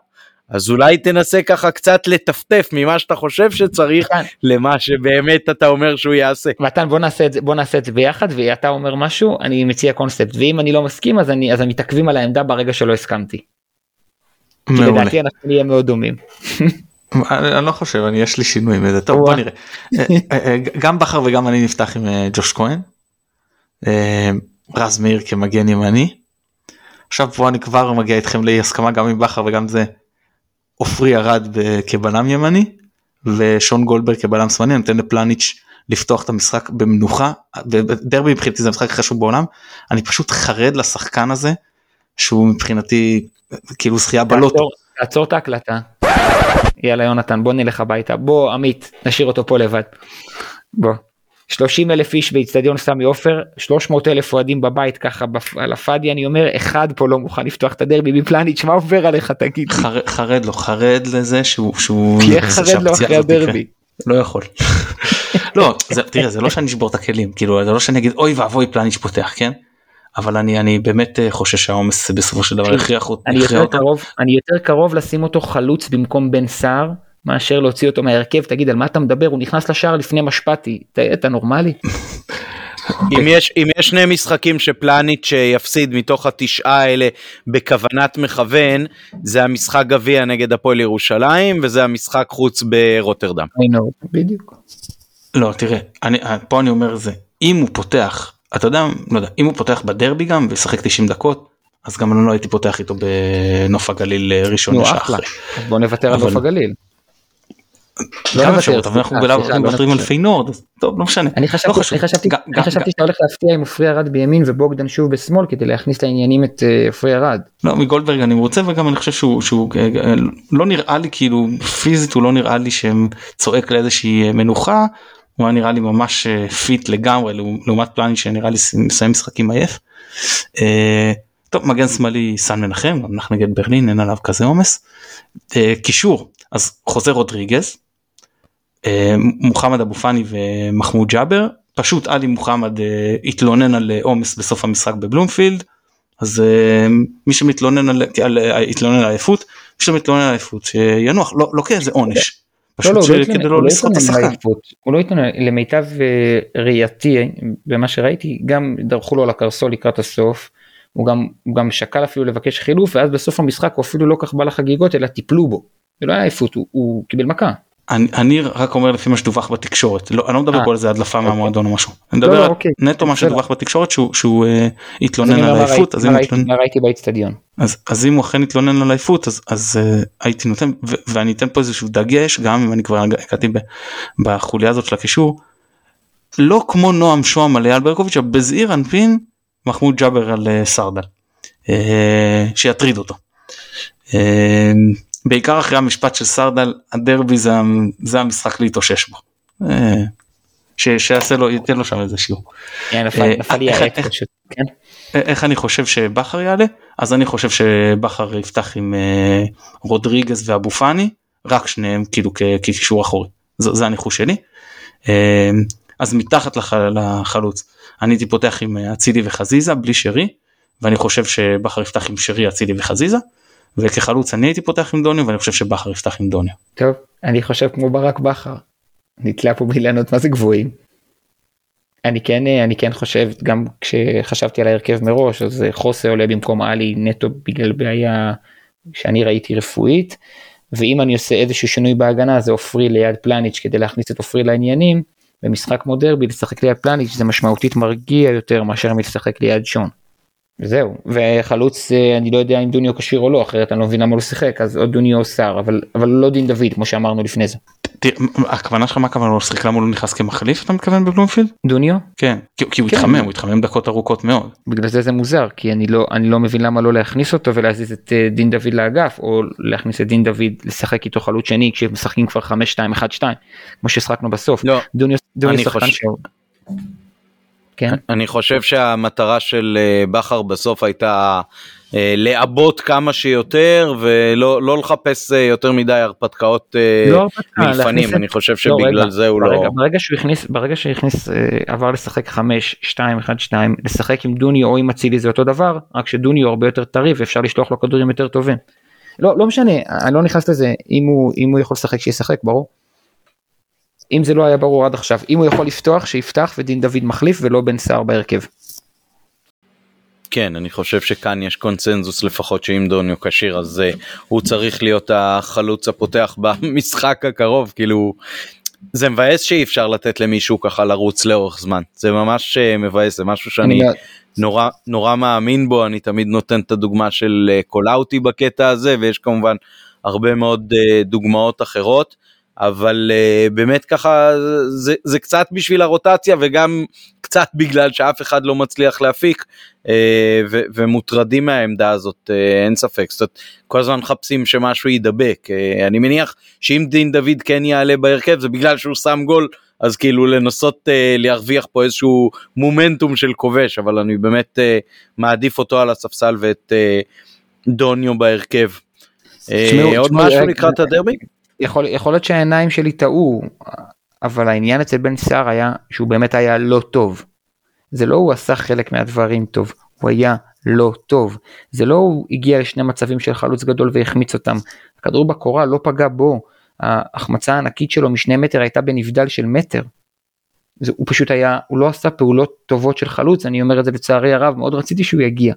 אז אולי תנסה ככה קצת לטפטף ממה שאתה חושב שצריך מתן. למה שבאמת אתה אומר שהוא יעשה. מתן בוא נעשה את זה בוא נעשה את זה ביחד ואתה אומר משהו אני מציע קונספט ואם אני לא מסכים אז אני אז מתעכבים על העמדה ברגע שלא הסכמתי. מעולה. כי לדעתי אנחנו נהיה מאוד דומים. אני לא חושב אני יש לי שינוי מזה טוב בוא נראה אה, אה, אה, גם בכר וגם אני נפתח עם ג'וש כהן. רז מאיר כמגן ימני. עכשיו פה אני כבר מגיע איתכם לאי הסכמה גם עם בכר וגם זה עופרי ירד כבלם ימני ושון גולדברג כבלם שמאלי נותן לפלניץ' לפתוח את המשחק במנוחה ודרבי מבחינתי זה המשחק הכי חשוב בעולם אני פשוט חרד לשחקן הזה שהוא מבחינתי כאילו זכייה בלוטו. תעצור את ההקלטה. יאללה יונתן בוא נלך הביתה בוא עמית נשאיר אותו פה לבד. בוא. 30 אלף איש באיצטדיון סמי עופר 300 אלף אוהדים בבית ככה על הפאדי אני אומר אחד פה לא מוכן לפתוח את הדרבי מפלניץ' מה עובר עליך תגיד חרד, חרד לו חרד לזה שהוא שהוא תהיה חרד לו אחרי הדרבי לא יכול לא זה, תראה זה לא שאני אשבור את הכלים כאילו זה לא שאני אגיד אוי ואבוי פלניץ' פותח כן אבל אני אני באמת אה, חושש שהעומס בסופו של דבר הכריח אותו. אני יותר קרוב לשים אותו חלוץ במקום בן סער מאשר להוציא אותו מהרכב תגיד על מה אתה מדבר הוא נכנס לשער לפני משפטי אתה נורמלי. אם יש אם יש שני משחקים שפלניץ' יפסיד מתוך התשעה האלה בכוונת מכוון זה המשחק גביע נגד הפועל ירושלים וזה המשחק חוץ ברוטרדם. בדיוק. לא תראה אני פה אני אומר זה אם הוא פותח אתה יודע לא יודע אם הוא פותח בדרבי גם וישחק 90 דקות אז גם אני לא הייתי פותח איתו בנוף הגליל ראשון לשחר. בוא נוותר על נוף הגליל. גם אפשרות אבל אנחנו מוותרים על פיינורד טוב לא משנה אני חשבתי שאתה הולך להפתיע עם עופרי ארד בימין ובוגדן שוב בשמאל כדי להכניס לעניינים את אה, עופרי ארד. לא מגולדברג אני רוצה וגם אני חושב שהוא אה, אה, לא נראה לי כאילו פיזית הוא לא נראה לי שהוא צועק לאיזושהי מנוחה הוא היה נראה לי ממש fit לגמרי לעומת פלאניץ' שנראה לי מסיים משחקים עייף. טוב מגן שמאלי סאן מנחם אנחנו נגד ברלין אין עליו כזה עומס. קישור אז חוזר רודריגז אה, מוחמד אבו פאני ומחמוד ג'אבר פשוט עלי מוחמד אה, התלונן על אה, עומס בסוף המשחק בבלומפילד אז מי שמתלונן על, על עייפות מי שמתלונן על עייפות שינוח לא, לא כאיזה עונש פשוט לא, לא, לא כדי לא לא לשרוד את השחקן. הוא לא התלונן, למיטב אה, ראייתי במה שראיתי גם דרכו לו לקרסול לקראת הסוף. הוא גם, הוא גם שקל אפילו לבקש חילוף ואז בסוף המשחק הוא אפילו לא כך בא לחגיגות אלא טיפלו בו. זה לא היה עייפות הוא, הוא קיבל מכה. אני, אני רק אומר לפי מה שדווח בתקשורת לא, אני לא מדבר אה, פה על איזה הדלפה אוקיי. מהמועדון או משהו. אני לא, מדבר לא, על אוקיי. נטו מה. שדווח בתקשורת שהוא, שהוא אז התלונן על עייפות אז. אז, אז אם הוא אכן התלונן על עייפות אז, אז uh, הייתי נותן ו, ואני אתן פה איזשהו דגש גם אם אני כבר הגעתי ב- בחוליה הזאת של הקישור. לא כמו נועם שוהם על אייל ברקוביץ' בזעיר אנפין מחמוד ג'אבר על uh, סרדל. Uh, שיטריד אותו. Uh, בעיקר אחרי המשפט של סרדל הדרבי זה, זה המשחק להתאושש בו. Uh, ש, שיעשה לו ייתן לו שם איזה שיעור. כן, נפל אה, נפל איך- פשוט. כן. איך אני חושב שבכר יעלה אז אני חושב שבכר יפתח עם אה, רודריגז ואבו פאני רק שניהם כאילו כקישור אחורי זה, זה הניחוש שלי. אה, אז מתחת לח, לחלוץ אני הייתי פותח עם אה, אצילי וחזיזה בלי שרי ואני חושב שבכר יפתח עם שרי אצילי וחזיזה וכחלוץ אני הייתי פותח עם דוניו ואני חושב שבכר יפתח עם דוניו. טוב אני חושב כמו ברק בכר. נתלה פה באילנות מה זה גבוהים. אני כן אני כן חושב גם כשחשבתי על ההרכב מראש אז חוסה עולה במקום עלי נטו בגלל בעיה שאני ראיתי רפואית ואם אני עושה איזשהו שינוי בהגנה זה עופרי ליד פלניץ' כדי להכניס את עופרי לעניינים במשחק כמו דרבי לשחק ליד פלניץ' זה משמעותית מרגיע יותר מאשר מלשחק ליד שון. וזהו וחלוץ אה, אני לא יודע אם דוניו כשיר או לא אחרת אני לא מבין למה הוא לא שיחק אז או דוניו או סער אבל אבל לא דין דוד כמו שאמרנו לפני זה. הכוונה שלך מה הכוונה לא לשחק למה הוא לא נכנס כמחליף אתה מתכוון בבלומפילד? דוניו כן כי, הוא כן. התחמם הוא התחמם דקות ארוכות מאוד. בגלל זה זה מוזר כי אני לא אני לא מבין למה לא להכניס אותו ולהזיז את אה, דין דוד לאגף או להכניס את דין דוד לשחק איתו חלוץ שני כשמשחקים כבר 5 2 1 2 כמו ששחקנו בסוף לא, דוניו שחקן. כן אני חושב שהמטרה של אה, בכר בסוף הייתה אה, לעבות כמה שיותר ולא לא לחפש אה, יותר מדי הרפתקאות לא הרפתקה, מלפנים אני חושב לא, שבגלל רגע, זה הוא ברגע, לא ברגע שהוא הכניס ברגע שהכניס עבר לשחק 5 2 1 2 לשחק עם דוניו או עם אצילי זה אותו דבר רק שדוניו הרבה יותר טרי ואפשר לשלוח לו כדורים יותר טובים. לא לא משנה אני לא נכנס לזה אם הוא אם הוא יכול לשחק שישחק ברור. אם זה לא היה ברור עד עכשיו אם הוא יכול לפתוח שיפתח ודין דוד מחליף ולא בן סער בהרכב. כן אני חושב שכאן יש קונצנזוס לפחות שאם דוניו כשיר אז uh, הוא צריך להיות החלוץ הפותח במשחק הקרוב כאילו זה מבאס שאי אפשר לתת למישהו ככה לרוץ לאורך זמן. זה ממש uh, מבאס זה משהו שאני אני- נורא נורא מאמין בו אני תמיד נותן את הדוגמה של אה, קולאוטי בקטע הזה ויש כמובן הרבה מאוד אה, דוגמאות אחרות אבל אה, באמת ככה זה, זה קצת בשביל הרוטציה וגם קצת בגלל שאף אחד לא מצליח להפיק אה, ו, ומוטרדים מהעמדה הזאת אה, אין ספק זאת אומרת, כל הזמן מחפשים שמשהו יידבק אה, אני מניח שאם דין דוד כן יעלה בהרכב זה בגלל שהוא שם גול אז כאילו לנסות uh, להרוויח פה איזשהו מומנטום של כובש אבל אני באמת uh, מעדיף אותו על הספסל ואת uh, דוניו בהרכב. אה, תשמעו, עוד תשמעו, משהו לקראת הדרבי? יכול, יכול להיות שהעיניים שלי טעו, אבל העניין אצל בן סער היה שהוא באמת היה לא טוב. זה לא הוא עשה חלק מהדברים טוב, הוא היה לא טוב. זה לא הוא הגיע לשני מצבים של חלוץ גדול והחמיץ אותם. הכדור בקורה לא פגע בו, ההחמצה הענקית שלו משני מטר הייתה בנבדל של מטר. זה, הוא פשוט היה, הוא לא עשה פעולות טובות של חלוץ, אני אומר את זה לצערי הרב, מאוד רציתי שהוא יגיע.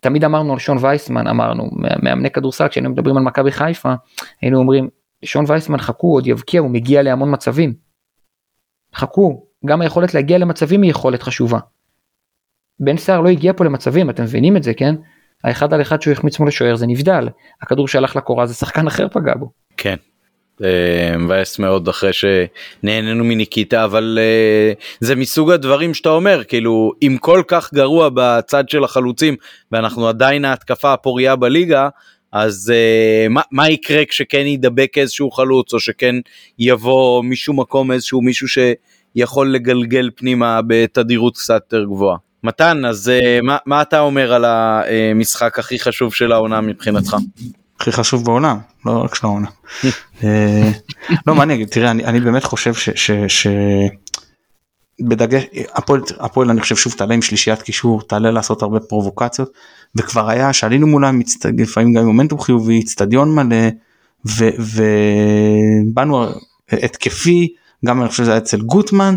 תמיד אמרנו על שון וייסמן, אמרנו, מאמני כדורסל, כשהיינו מדברים על מכבי חיפה, היינו אומרים, שון וייסמן חכו, עוד יבקיע, הוא מגיע להמון מצבים. חכו, גם היכולת להגיע למצבים היא יכולת חשובה. בן סער לא הגיע פה למצבים, אתם מבינים את זה, כן? האחד על אחד שהוא החמיץ מול השוער זה נבדל, הכדור שהלך לקורה זה שחקן אחר פגע בו. כן. מבאס מאוד אחרי שנהנינו מניקיטה אבל uh, זה מסוג הדברים שאתה אומר כאילו אם כל כך גרוע בצד של החלוצים ואנחנו עדיין ההתקפה הפוריה בליגה אז uh, מה, מה יקרה כשכן ידבק איזשהו חלוץ או שכן יבוא משום מקום איזשהו מישהו שיכול לגלגל פנימה בתדירות קצת יותר גבוהה. מתן אז מה, מה אתה אומר על המשחק הכי חשוב של העונה מבחינתך? הכי חשוב בעולם לא רק של העונה. לא מה אני אגיד תראה אני, אני באמת חושב ש... ש, ש... בדגש הפועל הפועל אני חושב שוב תעלה עם שלישיית קישור תעלה לעשות הרבה פרובוקציות וכבר היה שעלינו מולם לפעמים גם מומנטום חיובי אצטדיון מלא ובאנו התקפי, גם אני חושב שזה היה אצל גוטמן,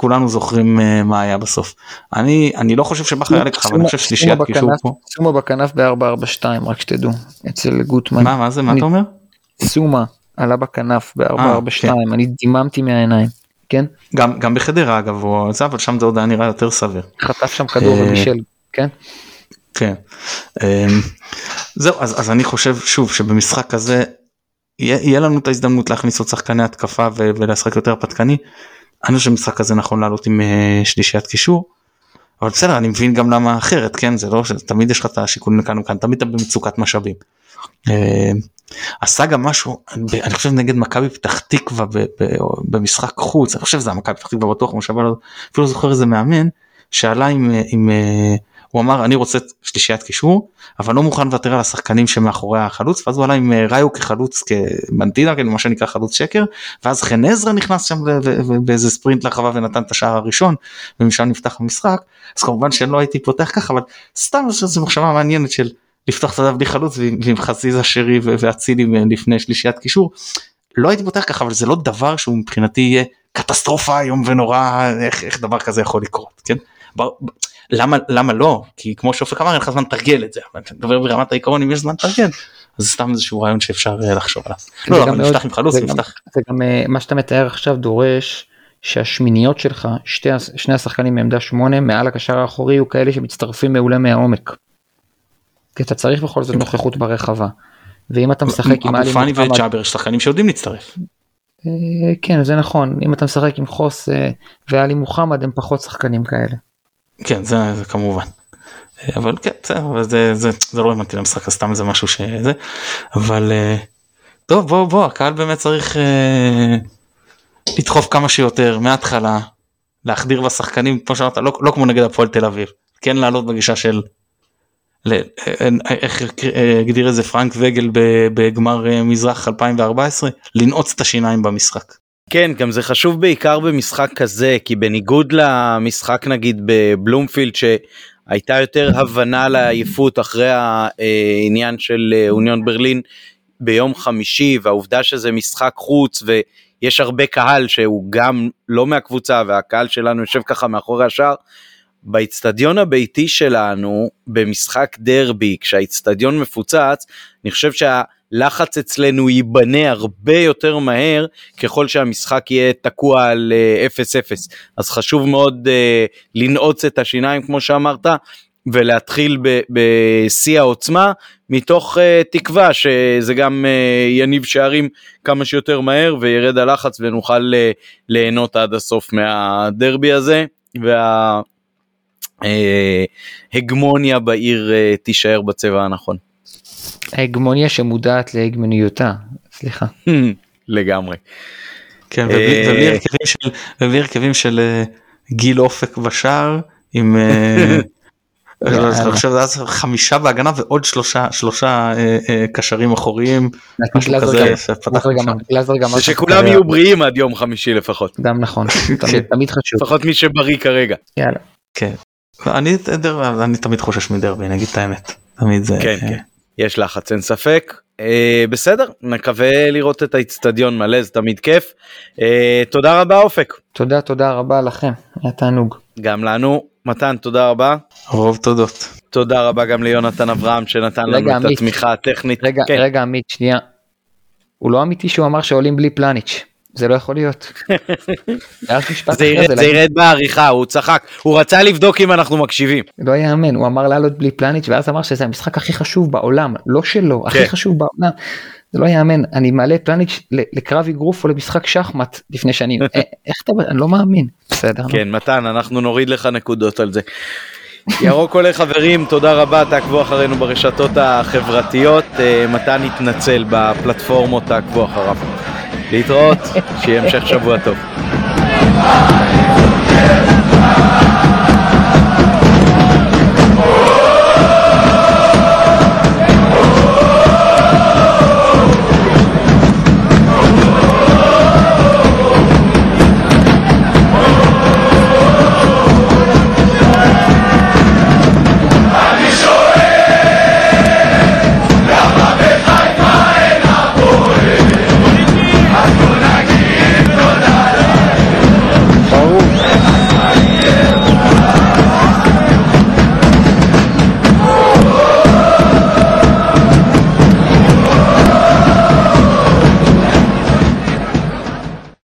וכולנו זוכרים אה, מה היה בסוף. אני, אני לא חושב שבכר היה לכך, אבל אני חושב שלישיית קישור פה. סומה בכנף ב-442, רק שתדעו, אצל גוטמן. מה, מה זה, מה אתה אומר? סומה עלה בכנף ב-442, כן. אני דיממתי מהעיניים. כן? גם, גם בחדרה אגב, הוא זה, אבל שם זה עוד היה נראה יותר סביר. חטף שם כדור ובישל, כן? כן. זהו, אז, אז אני חושב שוב שבמשחק הזה יהיה, יהיה לנו את ההזדמנות להכניס עוד שחקני התקפה ולשחק יותר פתקני. אני חושב שמשחק הזה נכון לעלות עם uh, שלישיית קישור. אבל בסדר אני מבין גם למה אחרת כן זה לא שתמיד יש לך את השיקולים לכאן וכאן תמיד אתה במצוקת משאבים. Uh, עשה גם משהו אני חושב נגד מכבי פתח תקווה במשחק חוץ אני חושב שזה המכבי פתח תקווה בטוח כמו שאבל אפילו זוכר איזה מאמן שעלה עם, עם אה, הוא אמר אני רוצה שלישיית קישור אבל לא מוכן לוותר על השחקנים שמאחורי החלוץ ואז הוא עלה עם אה, ראיו כחלוץ כמנטינה כאילו מה שנקרא חלוץ שקר ואז חן עזרא נכנס שם באיזה ספרינט לרחבה ונתן את השער הראשון ומשם נפתח המשחק אז כמובן שלא הייתי פותח ככה אבל סתם זו מחשבה מעניינת של לפתוח את הדף בלי חלוץ ועם חזיזה שרי ואצילי לפני שלישיית קישור. לא הייתי פותח ככה אבל זה לא דבר שהוא מבחינתי יהיה קטסטרופה איום ונורא איך, איך דבר כזה יכול לקרות כן. למה למה לא כי כמו שאופק אמר אין לך זמן לתרגל את זה אבל אני מדבר ברמת העיקרון אם יש זמן לתרגל אז סתם איזשהו רעיון שאפשר אה, לחשוב עליו. לא, אבל נפתח עם חלוץ נפתח. זה גם אה, מה שאתה מתאר עכשיו דורש שהשמיניות שלך שתי, שני השחקנים מעמדה שמונה מעל הקשר האחורי הוא כאלה שמצטרפים מעולה מהעומק. כי אתה צריך בכל זאת נוכחות ברחבה. ואם אתה משחק עם אבו פאני וג'אבר שחקנים שיודעים להצטרף. אה, כן זה נכון אם אתה משחק עם חוס ואלי מוחמד הם פחות שחקנים כאלה. כן זה, זה כמובן. אה, אבל כן זה, זה, זה, זה לא הבנתי למשחק סתם זה משהו שזה אבל טוב בוא בוא הקהל באמת צריך לדחוף כמה שיותר מההתחלה להחדיר בשחקנים כמו שאמרת לא, לא כמו נגד הפועל תל אביב כן לעלות בגישה של איך הגדיר את זה פרנק וגל בגמר אה, מזרח 2014 לנעוץ את השיניים במשחק. כן גם זה חשוב בעיקר במשחק כזה כי בניגוד למשחק נגיד בבלומפילד שהייתה יותר הבנה לעייפות אחרי העניין של אה, אוניון ברלין ביום חמישי והעובדה שזה משחק חוץ ויש הרבה קהל שהוא גם לא מהקבוצה והקהל שלנו יושב ככה מאחורי השער באיצטדיון הביתי שלנו במשחק דרבי כשהאיצטדיון מפוצץ אני חושב שהלחץ אצלנו ייבנה הרבה יותר מהר ככל שהמשחק יהיה תקוע על 0-0 uh, אז חשוב מאוד uh, לנעוץ את השיניים כמו שאמרת ולהתחיל בשיא העוצמה מתוך uh, תקווה שזה גם uh, יניב שערים כמה שיותר מהר וירד הלחץ ונוכל uh, ליהנות עד הסוף מהדרבי הזה. וה... אה, הגמוניה בעיר אה, תישאר בצבע הנכון. הגמוניה שמודעת להגמוניותה, סליחה. לגמרי. כן, ובלי הרכבים של גיל אופק בשער עם אז חמישה בהגנה ועוד שלושה שלושה קשרים אחוריים. שכולם יהיו בריאים עד יום חמישי לפחות. גם נכון, תמיד חשוב. לפחות מי שבריא כרגע. יאללה. כן. אני, אני תמיד חושש מדרבי, אני אגיד את האמת. תמיד זה... כן, כן. יש לחץ אין ספק. אה, בסדר, נקווה לראות את האיצטדיון מלא, זה תמיד כיף. אה, תודה רבה אופק. תודה, תודה רבה לכם, היה תענוג. גם לנו. מתן, תודה רבה. רוב תודות. תודה רבה גם ליונתן אברהם שנתן לנו את התמיכה הטכנית. רגע, כן. רגע עמית, שנייה. הוא לא אמיתי שהוא אמר שעולים בלי פלניץ'. זה לא יכול להיות. זה ירד, זה ירד בעריכה, הוא צחק, הוא רצה לבדוק אם אנחנו מקשיבים. לא יאמן, הוא אמר לעלות בלי פלניץ' ואז אמר שזה המשחק הכי חשוב בעולם, לא שלו, הכי כן. חשוב בעולם. זה לא יאמן, אני מעלה פלניץ' לקרב אגרוף או למשחק שחמט לפני שאני, אה, איך אתה, אני לא מאמין. בסדר. כן, מתן, אנחנו נוריד לך נקודות על זה. ירוק עולה חברים, תודה רבה, תעקבו אחרינו ברשתות החברתיות. אה, מתן יתנצל בפלטפורמות, תעקבו אחריו. להתראות, שיהיה המשך שבוע טוב.